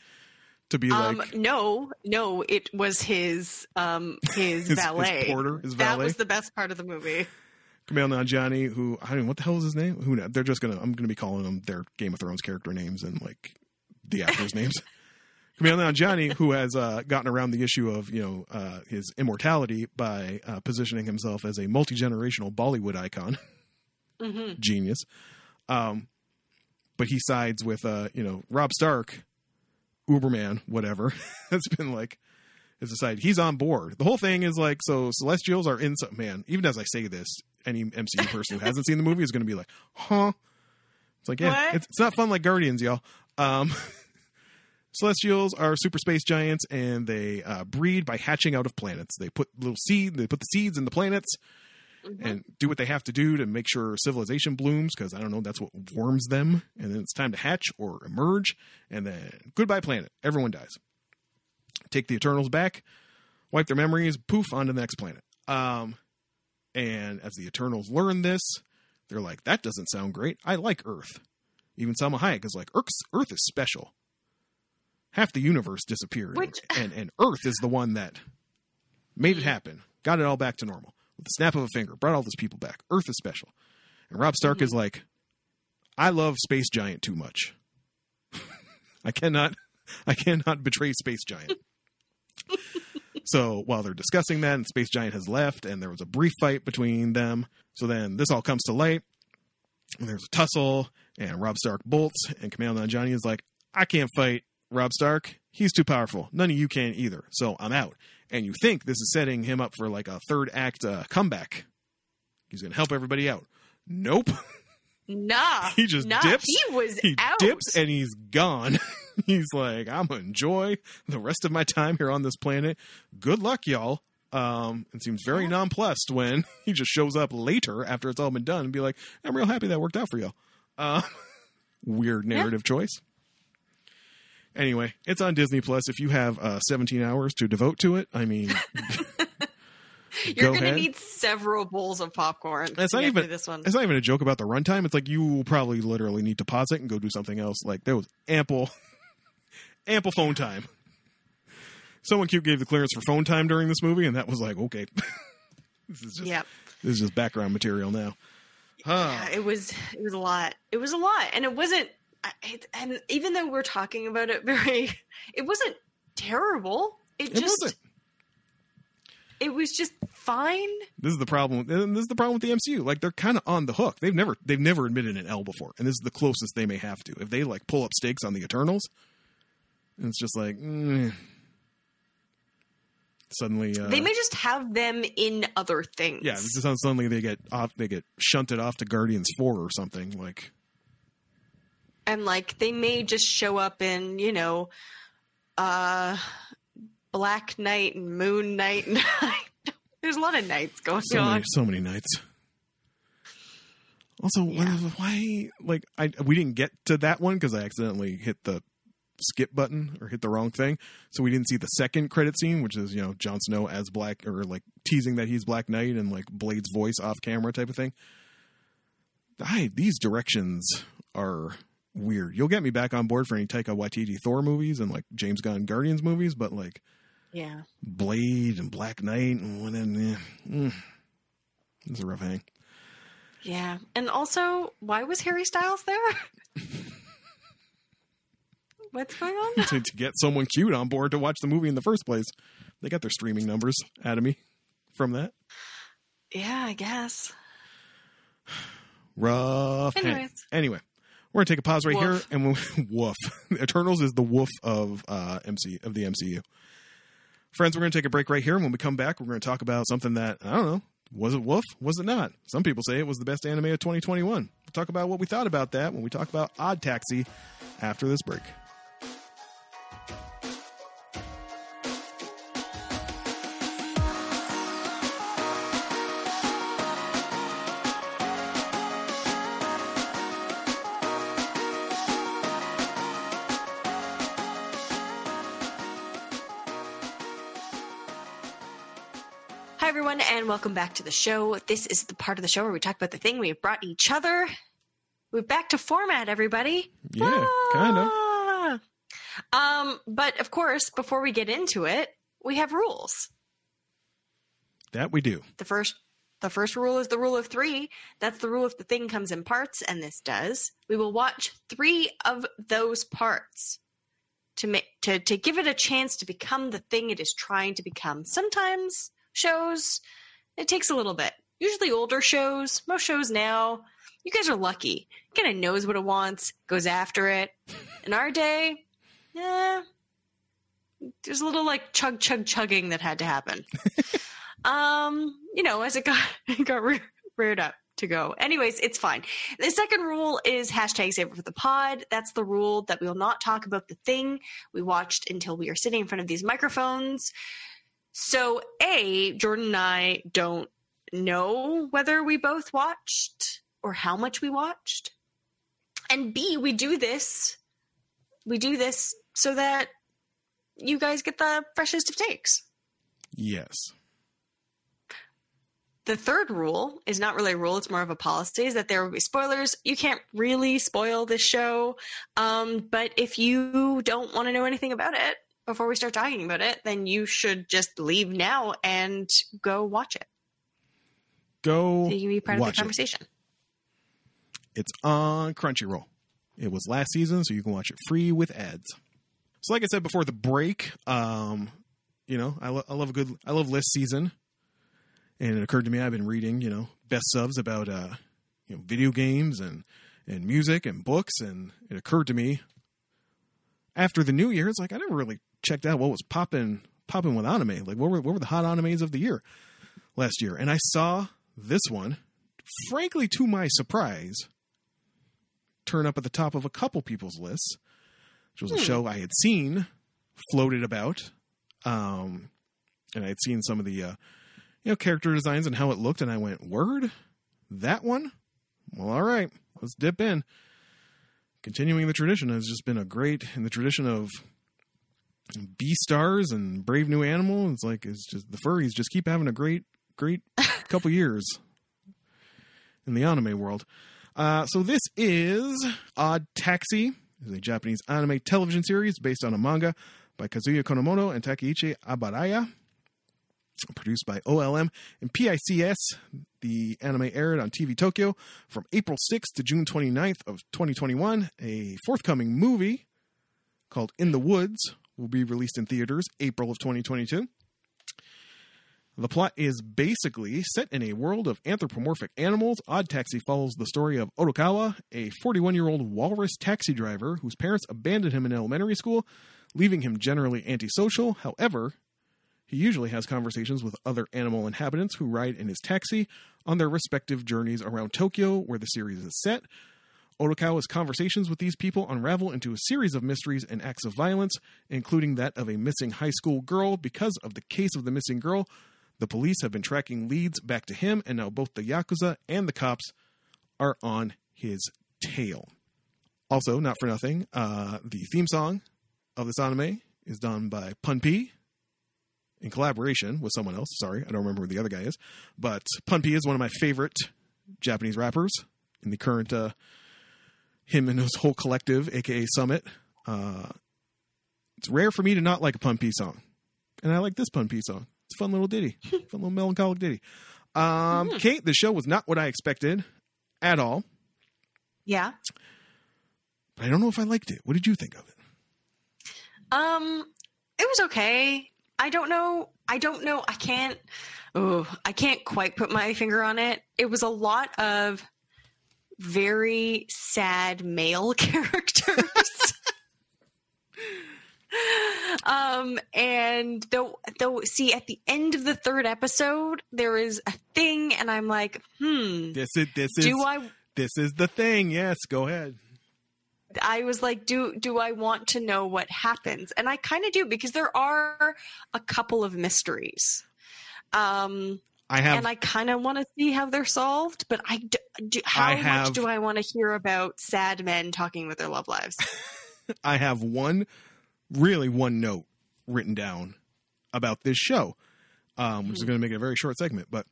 to be Um, like no, no, it was his um his, His- his valet. porter, his That valet? was the best part of the movie. Kumail Nanjiani, who I don't know what the hell is his name. Who knows? They're just gonna I'm gonna be calling them their Game of Thrones character names and like the actors' names. [LAUGHS] Kumail Nanjiani, who has uh, gotten around the issue of you know uh, his immortality by uh, positioning himself as a multi generational Bollywood icon, hmm genius. Um, but he sides with uh, you know Rob Stark, Uberman, whatever. [LAUGHS] That's been like has decided he's on board. The whole thing is like so Celestials are in some man. Even as I say this, any MCU person who [LAUGHS] hasn't seen the movie is going to be like, huh? It's like yeah, it's, it's not fun like Guardians, y'all. Um, [LAUGHS] Celestials are super space giants, and they uh, breed by hatching out of planets. They put little seed. They put the seeds in the planets, and do what they have to do to make sure civilization blooms because I don't know that's what warms them. And then it's time to hatch or emerge and then goodbye planet. Everyone dies. Take the Eternals back wipe their memories poof onto the next planet. Um and as the Eternals learn this they're like that doesn't sound great. I like Earth. Even Salma Hayek is like Earth's, Earth is special. Half the universe disappeared Which- and, and Earth is the one that made it [LAUGHS] happen got it all back to normal with the snap of a finger brought all those people back. Earth is special. And rob stark mm-hmm. is like i love space giant too much. [LAUGHS] I cannot [LAUGHS] i cannot betray space giant. [LAUGHS] So while they're discussing that and space giant has left and there was a brief fight between them so then this all comes to light and there's a tussle and rob stark bolts and Kumail Nanjiani is like i can't fight rob stark. He's too powerful. None of you can either. So i'm out and you think this is setting him up for like a third act uh, comeback. He's going to help everybody out. Nope. Nah, [LAUGHS] He just nah, dips. He was he out. dips and he's gone. [LAUGHS] He's like i'm going to enjoy the rest of my time here on this planet. Good luck y'all. Um, and seems very nonplussed when [LAUGHS] he just shows up later after it's all been done and be like i'm real happy that worked out for y'all. Uh, weird narrative choice anyway it's on disney plus if you have uh, 17 hours to devote to it i mean [LAUGHS] You're go gonna ahead. need several bowls of popcorn. That's to not even this one. It's not even a joke about the runtime. It's like you will probably literally need to pause it and go do something else. Like there was ample, [LAUGHS] ample phone time. Someone cute gave the clearance for phone time during this movie, and that was like, okay, [LAUGHS] this is just Yep. this is just background material now. Huh. Yeah, it was it was a lot. It was a lot, and it wasn't. It, and even though we're talking about it [LAUGHS] very, it wasn't terrible. It, It just wasn't. it was just fine. This is the problem. And this is the problem with the MCU. Like they're kind of on the hook. They've never they've never admitted an L before, and this is the closest they may have to. If they like pull up stakes on the Eternals, and it's just like mm. suddenly uh, they may just have them in other things. Yeah, this is how suddenly they get off. They get shunted off to Guardians Four or something. Like, and like they may just show up in you know, uh, Black Knight and Moon Knight and [LAUGHS] there's a lot of nights going so on. many, so many nights. Also, why- Yeah. why? Like, I we didn't get to that one because I accidentally hit the skip button or hit the wrong thing, so we didn't see the second credit scene, which is you know Jon Snow as Black or like teasing that he's Black Knight and like Blade's voice off camera type of thing. I these directions are weird. You'll get me back on board for any Taika Waititi Thor movies and like James Gunn Guardians movies, but like. Yeah. Blade and Black Knight and what and eh, mm, it's a rough hang. Yeah. And also, why was Harry Styles there? [LAUGHS] What's going on? [LAUGHS] to, to get someone cute on board to watch the movie in the first place. They got their streaming numbers out of me from that. Yeah, I guess. Rough. hang. Anyways. Anyway, we're gonna take a pause right Woof. here, and we'll, [LAUGHS] woof. Eternals is the woof of uh, MC of the MCU. Friends, we're gonna take a break right here, and when we come back, we're gonna talk about something that I don't know. Was it woof? Was it not? Some people say it was the best anime of 2021. We'll talk about what we thought about that when we talk about Odd Taxi after this break. Welcome back to the show. This is the part of the show where we talk about the thing we have brought each other. We're back to format, everybody. Yeah. Ah! Um, but of course, before we get into it, we have rules. That we do. The first the first rule is the rule of 3. That's the rule if the thing comes in parts and this does. We will watch 3 of those parts to make to to give it a chance to become the thing it is trying to become. Sometimes shows it takes a little bit. Usually older shows, most shows now, you guys are lucky. Kind of knows what it wants, goes after it. In our day, yeah, there's a little like chug chug chugging that had to happen. [LAUGHS] um, you know, as it got [LAUGHS] it got re- reared up to go. Anyways, it's fine. The second rule is hashtag save it for the pod. That's the rule that we will not talk about the thing we watched until we are sitting in front of these microphones. So, A, Jordan and I don't know whether we both watched or how much we watched. And B, we do this we do this so that you guys get the freshest of takes. Yes. The third rule is not really a rule, it's more of a policy, is that there will be spoilers. You can't really spoil this show. Um, but if you don't want to know anything about it before we start talking about it, then you should just leave now and go watch it. Go So you can be part of the it. conversation. It's on Crunchyroll. It was last season, so you can watch it free with ads. So, like I said before the break, um, you know, I, lo- I love a good, I love list season, and it occurred to me I've been reading, you know, best subs about, uh, you know, video games and and music and books, and it occurred to me after the new year, it's like I never really checked out what was popping popping with anime. Like, what were what were the hot animes of the year last year? And I saw this one, frankly, to my surprise turn up at the top of a couple people's lists, which was a show I had seen floated about, um, and I had seen some of the uh, you know character designs and how it looked, and I went, "Word, that one? Well, all right, let's dip in." Continuing the tradition has just been a great in the tradition of Beastars and Brand New Animal. It's like it's just the furries just keep having a great, great [LAUGHS] couple years in the anime world. Uh, so this is Odd Taxi. It's a Japanese anime television series based on a manga by Kazuya Konomoto and Takeichi Abaraya. Produced by OLM and PICS. The anime aired on TV Tokyo from April 6th to June 29th of 2021. A forthcoming movie called In the Woods will be released in theaters April of 2022. The plot is basically set in a world of anthropomorphic animals. Odd Taxi follows the story of Odokawa, a 41 year old walrus taxi driver whose parents abandoned him in elementary school, leaving him generally antisocial. However, he usually has conversations with other animal inhabitants who ride in his taxi on their respective journeys around Tokyo, where the series is set. Odokawa's conversations with these people unravel into a series of mysteries and acts of violence, including that of a missing high school girl. Because of the case of the missing girl, the police have been tracking leads back to him, and now both the Yakuza and the cops are on his tail. Also, not for nothing, uh, the theme song of this anime is done by PUNPEE in collaboration with someone else. Sorry, I don't remember who the other guy is. But PUNPEE is one of my favorite Japanese rappers in the current, uh, him and his whole collective, aka Summit. Uh, it's rare for me to not like a PUNPEE song. And I like this PUNPEE song. It's a fun little ditty, [LAUGHS] fun little melancholic ditty. Um, Kate, the show was not what I expected at all. Yeah. But I don't know if I liked it. What did you think of it? Um, it was okay. I don't know I don't know. I can't. Oh, I can't quite put my finger on it. It was a lot of very sad male [LAUGHS] characters. um, and though, though, see, at the end of the third episode, there is a thing, and I'm like, hmm, This is this is do I? this is the thing. Yes, go ahead. I was like, do do I want to know what happens? And I kind of do because there are a couple of mysteries. Um, I have and I kind of want to see how they're solved, but I do, do, how I have- much do I want to hear about sad men talking with their love lives? [LAUGHS] I have one, really one note written down about this show, um, which is going to make it a very short segment. But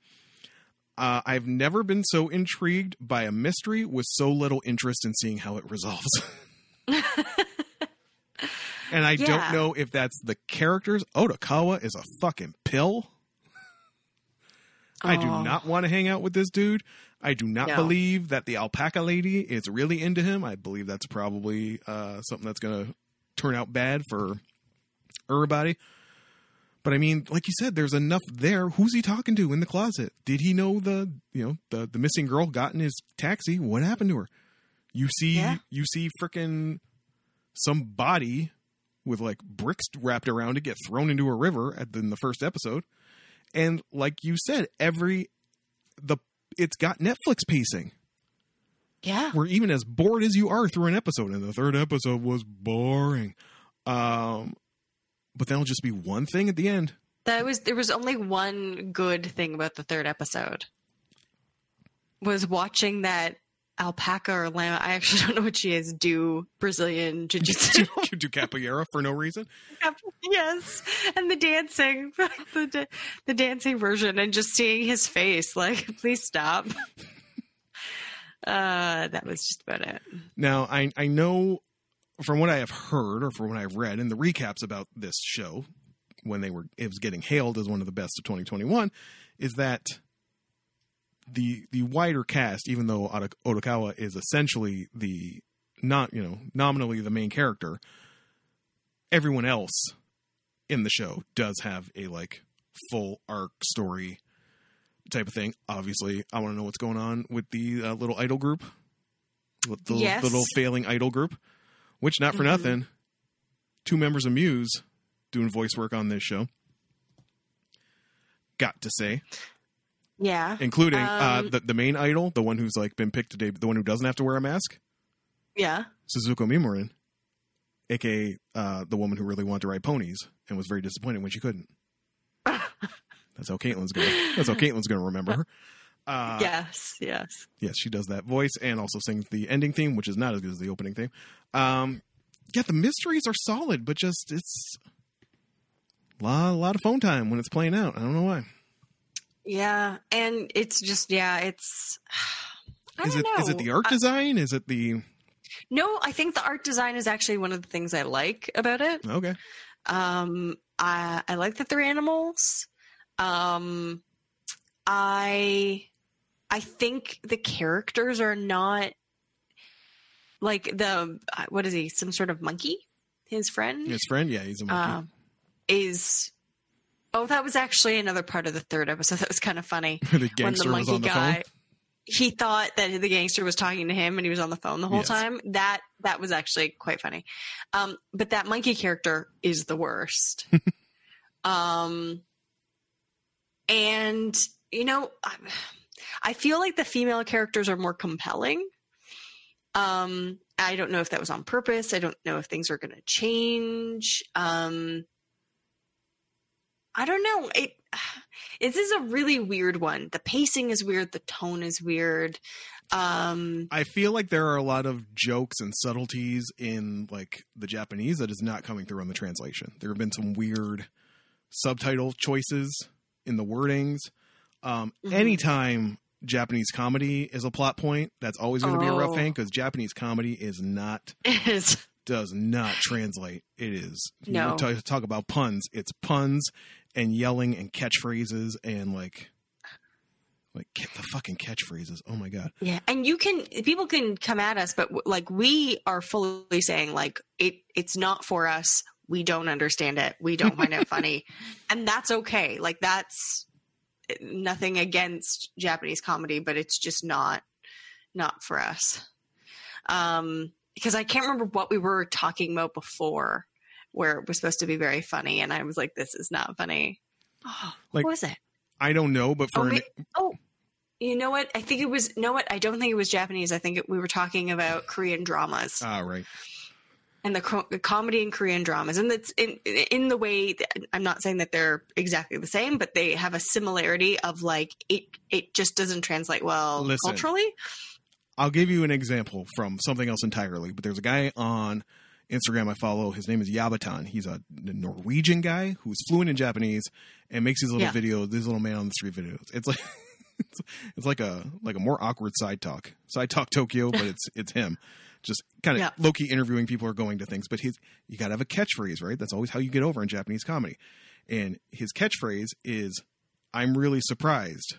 uh, I've never been so intrigued by a mystery with so little interest in seeing how it resolves. [LAUGHS] and I Yeah. don't know if that's the characters. Odokawa is a fucking pill. I do Oh. not want to hang out with this dude. I do not No. believe that the alpaca lady is really into him. I believe that's probably uh, something that's going to turn out bad for everybody. But I mean, like you said, there's enough there. Who's he talking to in the closet? Did he know the you know the the missing girl got in his taxi? What happened to her? You see, Yeah. you see, frickin' some body with like bricks wrapped around it get thrown into a river at the, in the first episode, and like you said, every the it's got Netflix pacing. yeah, Where even as bored as you are through an episode, and the third episode was boring. Um, but then it'll just be one thing at the end. that was there was only one good thing about the third episode. Was watching that alpaca or llama. I actually [LAUGHS] don't know what she is. Do Brazilian jiu jitsu. to [LAUGHS] do capoeira for no reason. yes, and the dancing, [LAUGHS] the the dancing version, and just seeing his face, like, please stop. Uh, that was just about it. Now, I I know from what I have heard or from what I've read in the recaps about this show when they were it was getting hailed as one of the best of 2021 is that the the wider cast, even though Odokawa is essentially the not you know nominally the main character, everyone else in the show does have a like full arc story type of thing. Obviously, I want to know what's going on with the uh, little idol group, the, the Yes. little failing idol group, which not for Mhm. nothing, two members of Muse doing voice work on this show. Got to say, Yeah, including uh, Um, the the main idol, the one who's like been picked today, the one who doesn't have to wear a mask, yeah. Suzuko Mimorin, aka uh, the woman who really wanted to ride ponies and was very disappointed when she couldn't. [LAUGHS] That's how Caitlin's gonna. That's how Caitlin's gonna remember her. Uh, yes, yes. yes, she does that voice and also sings the ending theme, which is not as good as the opening theme. Um, yeah, the mysteries are solid, but just it's a lot, a lot of phone time when it's playing out. I don't know why. Yeah, and it's just yeah, it's. [SIGHS] I Is don't it is know. it the art I- design? Is it the no, I think the art design is actually one of the things I like about it. okay? Um, I I like that they're animals. Um, I I think the characters are not like the uh, what is he? Some sort of monkey? His friend His friend, yeah, he's a monkey. um, is. Oh, that was actually another part of the third episode. That was kind of funny. [LAUGHS] the when gangster the was monkey on the guy phone. he thought that the gangster was talking to him and he was on the phone the whole Yes. time that that was actually quite funny um but that monkey character is the worst [LAUGHS] um and you know I, I feel like the female characters are more compelling um i don't know if that was on purpose i don't know if things are going to change um i don't know it [SIGHS] this is a really weird one. The pacing is weird. The tone is weird. Um, I feel like there are a lot of jokes and subtleties in like the Japanese that is not coming through on the translation. There have been some weird subtitle choices in the wordings. Um, Mhm. Anytime Japanese comedy is a plot point, that's always going to be a rough Oh. thing because Japanese comedy is not [LAUGHS] is does not translate. It is you No. talk, talk about puns. It's puns and yelling and catchphrases and like like the fucking catchphrases. Oh my god. yeah, and you can people can come at us, but like we are fully saying like it. It's not for us. we don't understand it. We don't find it funny. [LAUGHS] And that's okay. Like that's nothing against Japanese comedy, but it's just not not for us. Um because I can't remember what we were talking about before where it was supposed to be very funny and I was like this is not funny. Oh, Like- what was it? I don't know, but for Oh, an, oh, you know what? I think it was. No, what? I don't think it was Japanese. I think it, we were talking about Korean dramas ah right. and the, co- the comedy in Korean dramas, and it's in in the way. That, I'm not saying that they're exactly the same, but they have a similarity of like it. It just doesn't translate well Listen. culturally. I'll give you an example from something else entirely. But there's a guy on Instagram I follow. His name is Yabatan. He's a Norwegian guy who's fluent in Japanese and makes these little Yeah. videos, these little man on the street videos. It's like [LAUGHS] it's, it's like a like a more awkward side talk, side talk Tokyo, but it's [LAUGHS] it's him. Just kind of Yeah. low key interviewing people or going to things. But his you got to have a catchphrase, right? That's always how you get over in Japanese comedy. And his catchphrase is, "I'm really surprised."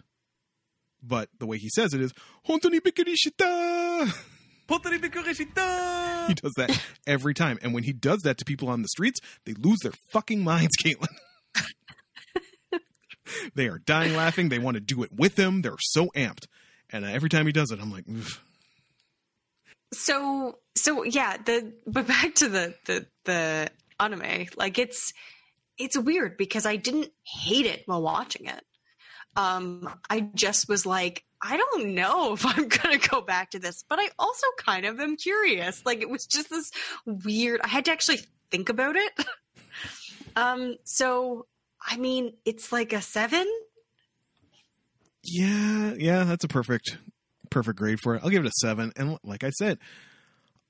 But the way he says it is, "Hontoni bikkuri shita." [LAUGHS] He does that every time. And when he does that to people on the streets, they lose their fucking minds, Caitlin. [LAUGHS] they are dying laughing. They want to do it with him. They're so amped. And uh, every time he does it, I'm like, "Oof." So so yeah, the but back to the the the anime. Like it's it's weird because I didn't hate it while watching it. Um I just was like I don't know [LAUGHS] if I'm going to go back to this, but I also kind of am curious. Like it was just this weird I had to actually think about it. [LAUGHS] um so I mean, it's like a 7. yeah, yeah, that's a perfect, perfect grade for it. I'll give it a seven. And like I said,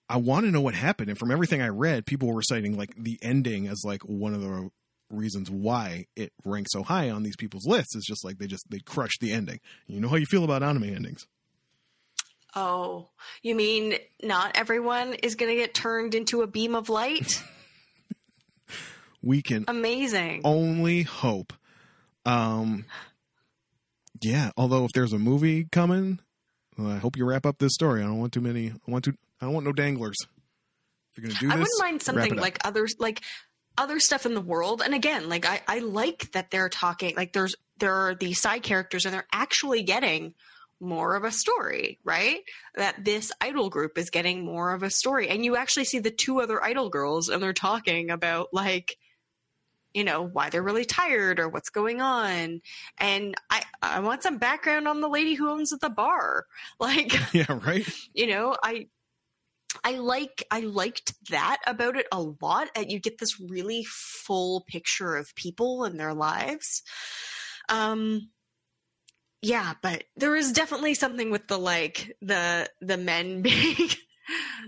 I want to know what happened. And from everything I read, people were citing like the ending as like one of the reasons why it ranks so high on these people's lists. Is just like they just they crushed the ending. You know how you feel about anime endings. Oh, you mean not everyone is going to get turned into a beam of light? [LAUGHS] We can Amazing. only hope. Um, yeah. Although if there's a movie coming, well, I hope you wrap up this story. I don't want too many. I want to. I don't want no danglers. If you're gonna do this, I wouldn't mind something like others, like other stuff in the world. And again, like I, I like that they're talking. Like there's there are these side characters, and they're actually getting more of a story, right? That this idol group is getting more of a story, and you actually see the two other idol girls, and they're talking about like you know why they're really tired or what's going on and i i want some background on the lady who owns the bar [LAUGHS] like yeah, right. you know i i like i liked that about it a lot and you get this really full picture of people and their lives um yeah but there is definitely something with the like the the men [LAUGHS] being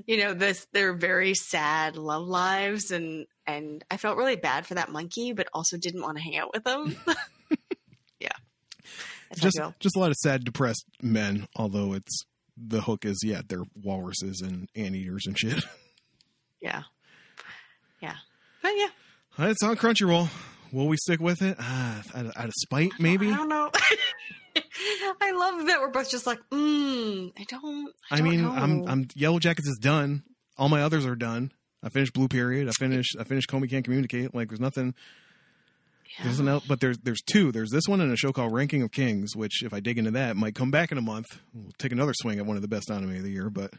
you know this their very sad love lives and and i felt really bad for that monkey but also didn't want to hang out with them. [LAUGHS] yeah That's Just just a lot of sad, depressed men. Although it's the hook is yeah, they're walruses and anteaters and shit. [LAUGHS] yeah yeah but yeah It's on Crunchyroll. Will we stick with it? Ah, out, of, out of spite, maybe. I don't know. [LAUGHS] I love that we're both just like, mm, I don't. I, I don't mean, know. I'm I'm Yellow Jackets is done. All my others are done. I finished Blue Period. I finished I finished Komi Can't Communicate. Like there's nothing Yeah. there's an but there's there's two. There's this one and a show called Ranking of Kings, which if I dig into that might come back in a month. We'll take another swing at one of the best anime of the year, but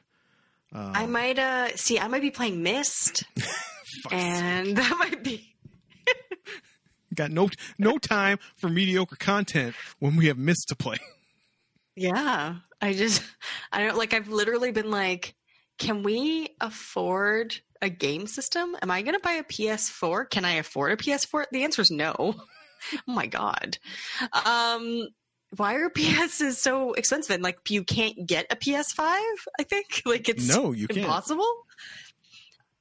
um, I might uh see. I might be playing Myst, [LAUGHS] fuck, and that might be. [LAUGHS] got no no time for mediocre content when we have Myst to play. Yeah, I just I don't like. I've literally been like, can we afford a game system? Am I going to buy a PS4? Can I afford a PS4? The answer is no. oh [LAUGHS] my god. Um, why are [LAUGHS] PSs so expensive? And like, you can't get a PS5. I think [LAUGHS] like it's No, you can't. impossible.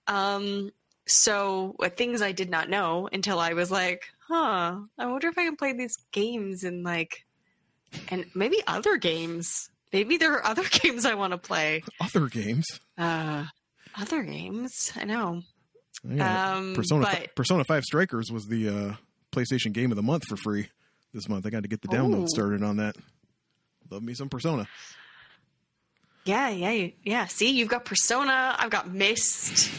Um. So uh, things I did not know until I was like, huh. I wonder if I can play these games and like and maybe other games. Maybe there are other games I want to play. Other games. Uh, other games, I know. Yeah, Um, Persona but- Persona Five Strikers was the uh, PlayStation Game of the Month for free this month. I got to get the download started on that. Love me some Persona. Yeah, yeah, yeah. See, you've got Persona. I've got Myst.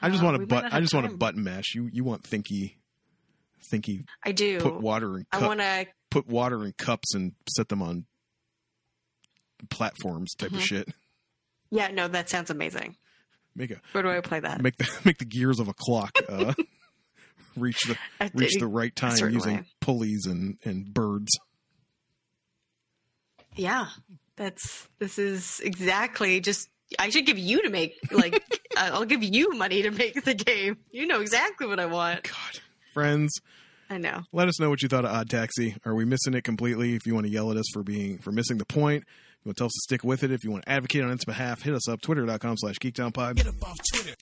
I just Uh, want we a might but. I just want a time. button mash. You you want thinky, thinky. I do. Put water in I want to. put water in cups and set them on platforms type Mm-hmm. of shit. Yeah, no, that sounds amazing. Make a Where do I play that? make the [LAUGHS] make the gears of a clock uh, [LAUGHS] reach the reach the right time using way. pulleys and and birds. Yeah, that's this is exactly just. I should give you to make like [LAUGHS] I'll give you money to make the game. You know exactly what I want. God, friends, I know. let us know what you thought of Odd Taxi. Are we missing it completely? If you want to yell at us for being for missing the point, you want to tell us to stick with it. If you want to advocate on its behalf, hit us up twitter.com slash geekdownpod. Get up off Twitter.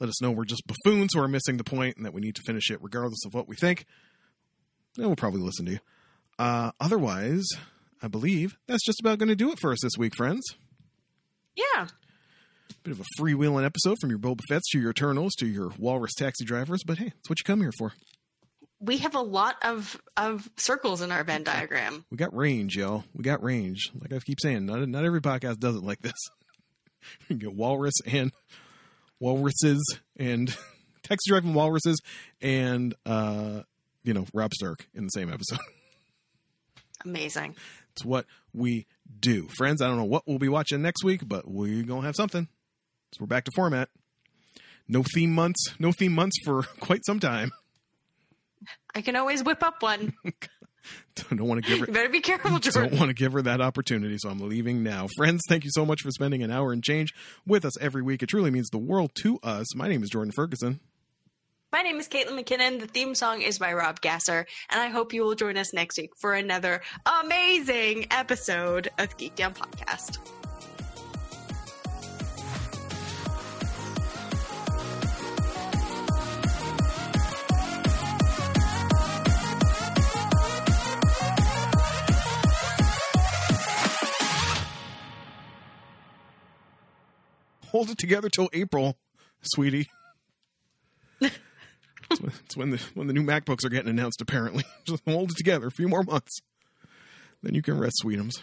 Let us know we're just buffoons who are missing the point and that we need to finish it regardless of what we think. Then we'll probably listen to you. Uh, otherwise, I believe that's just about going to do it for us this week, friends. Yeah, Bit of a freewheeling episode from your Boba Fett's to your Eternals to your Walrus taxi drivers, but hey, it's what you come here for. We have a lot of of circles in our Venn diagram. We got range, y'all. We got range. Like I keep saying, not not every podcast does it like this. [LAUGHS] you can get walrus and walruses and [LAUGHS] taxi driving walruses and uh, you know Robb Stark in the same episode. [LAUGHS] Amazing. it's what we do, friends. I don't know what we'll be watching next week, but we're gonna have something. So we're back to format. No theme months. No theme months for quite some time. I can always whip up one. [LAUGHS] don't want to give her You better be careful, [LAUGHS] don't want to give her that opportunity, so I'm leaving now. Friends, thank you so much for spending an hour and change with us every week. It truly means the world to us. My name is Jordan Ferguson. My name is Caitlin McKinnon. The theme song is by Rob Gasser, and I hope you will join us next week for another amazing episode of Geek Down Podcast. Hold it together till April, sweetie. [LAUGHS] it's when- the when the new MacBooks are getting announced. Apparently, [LAUGHS] just hold it together a few more months, then you can rest, sweetums.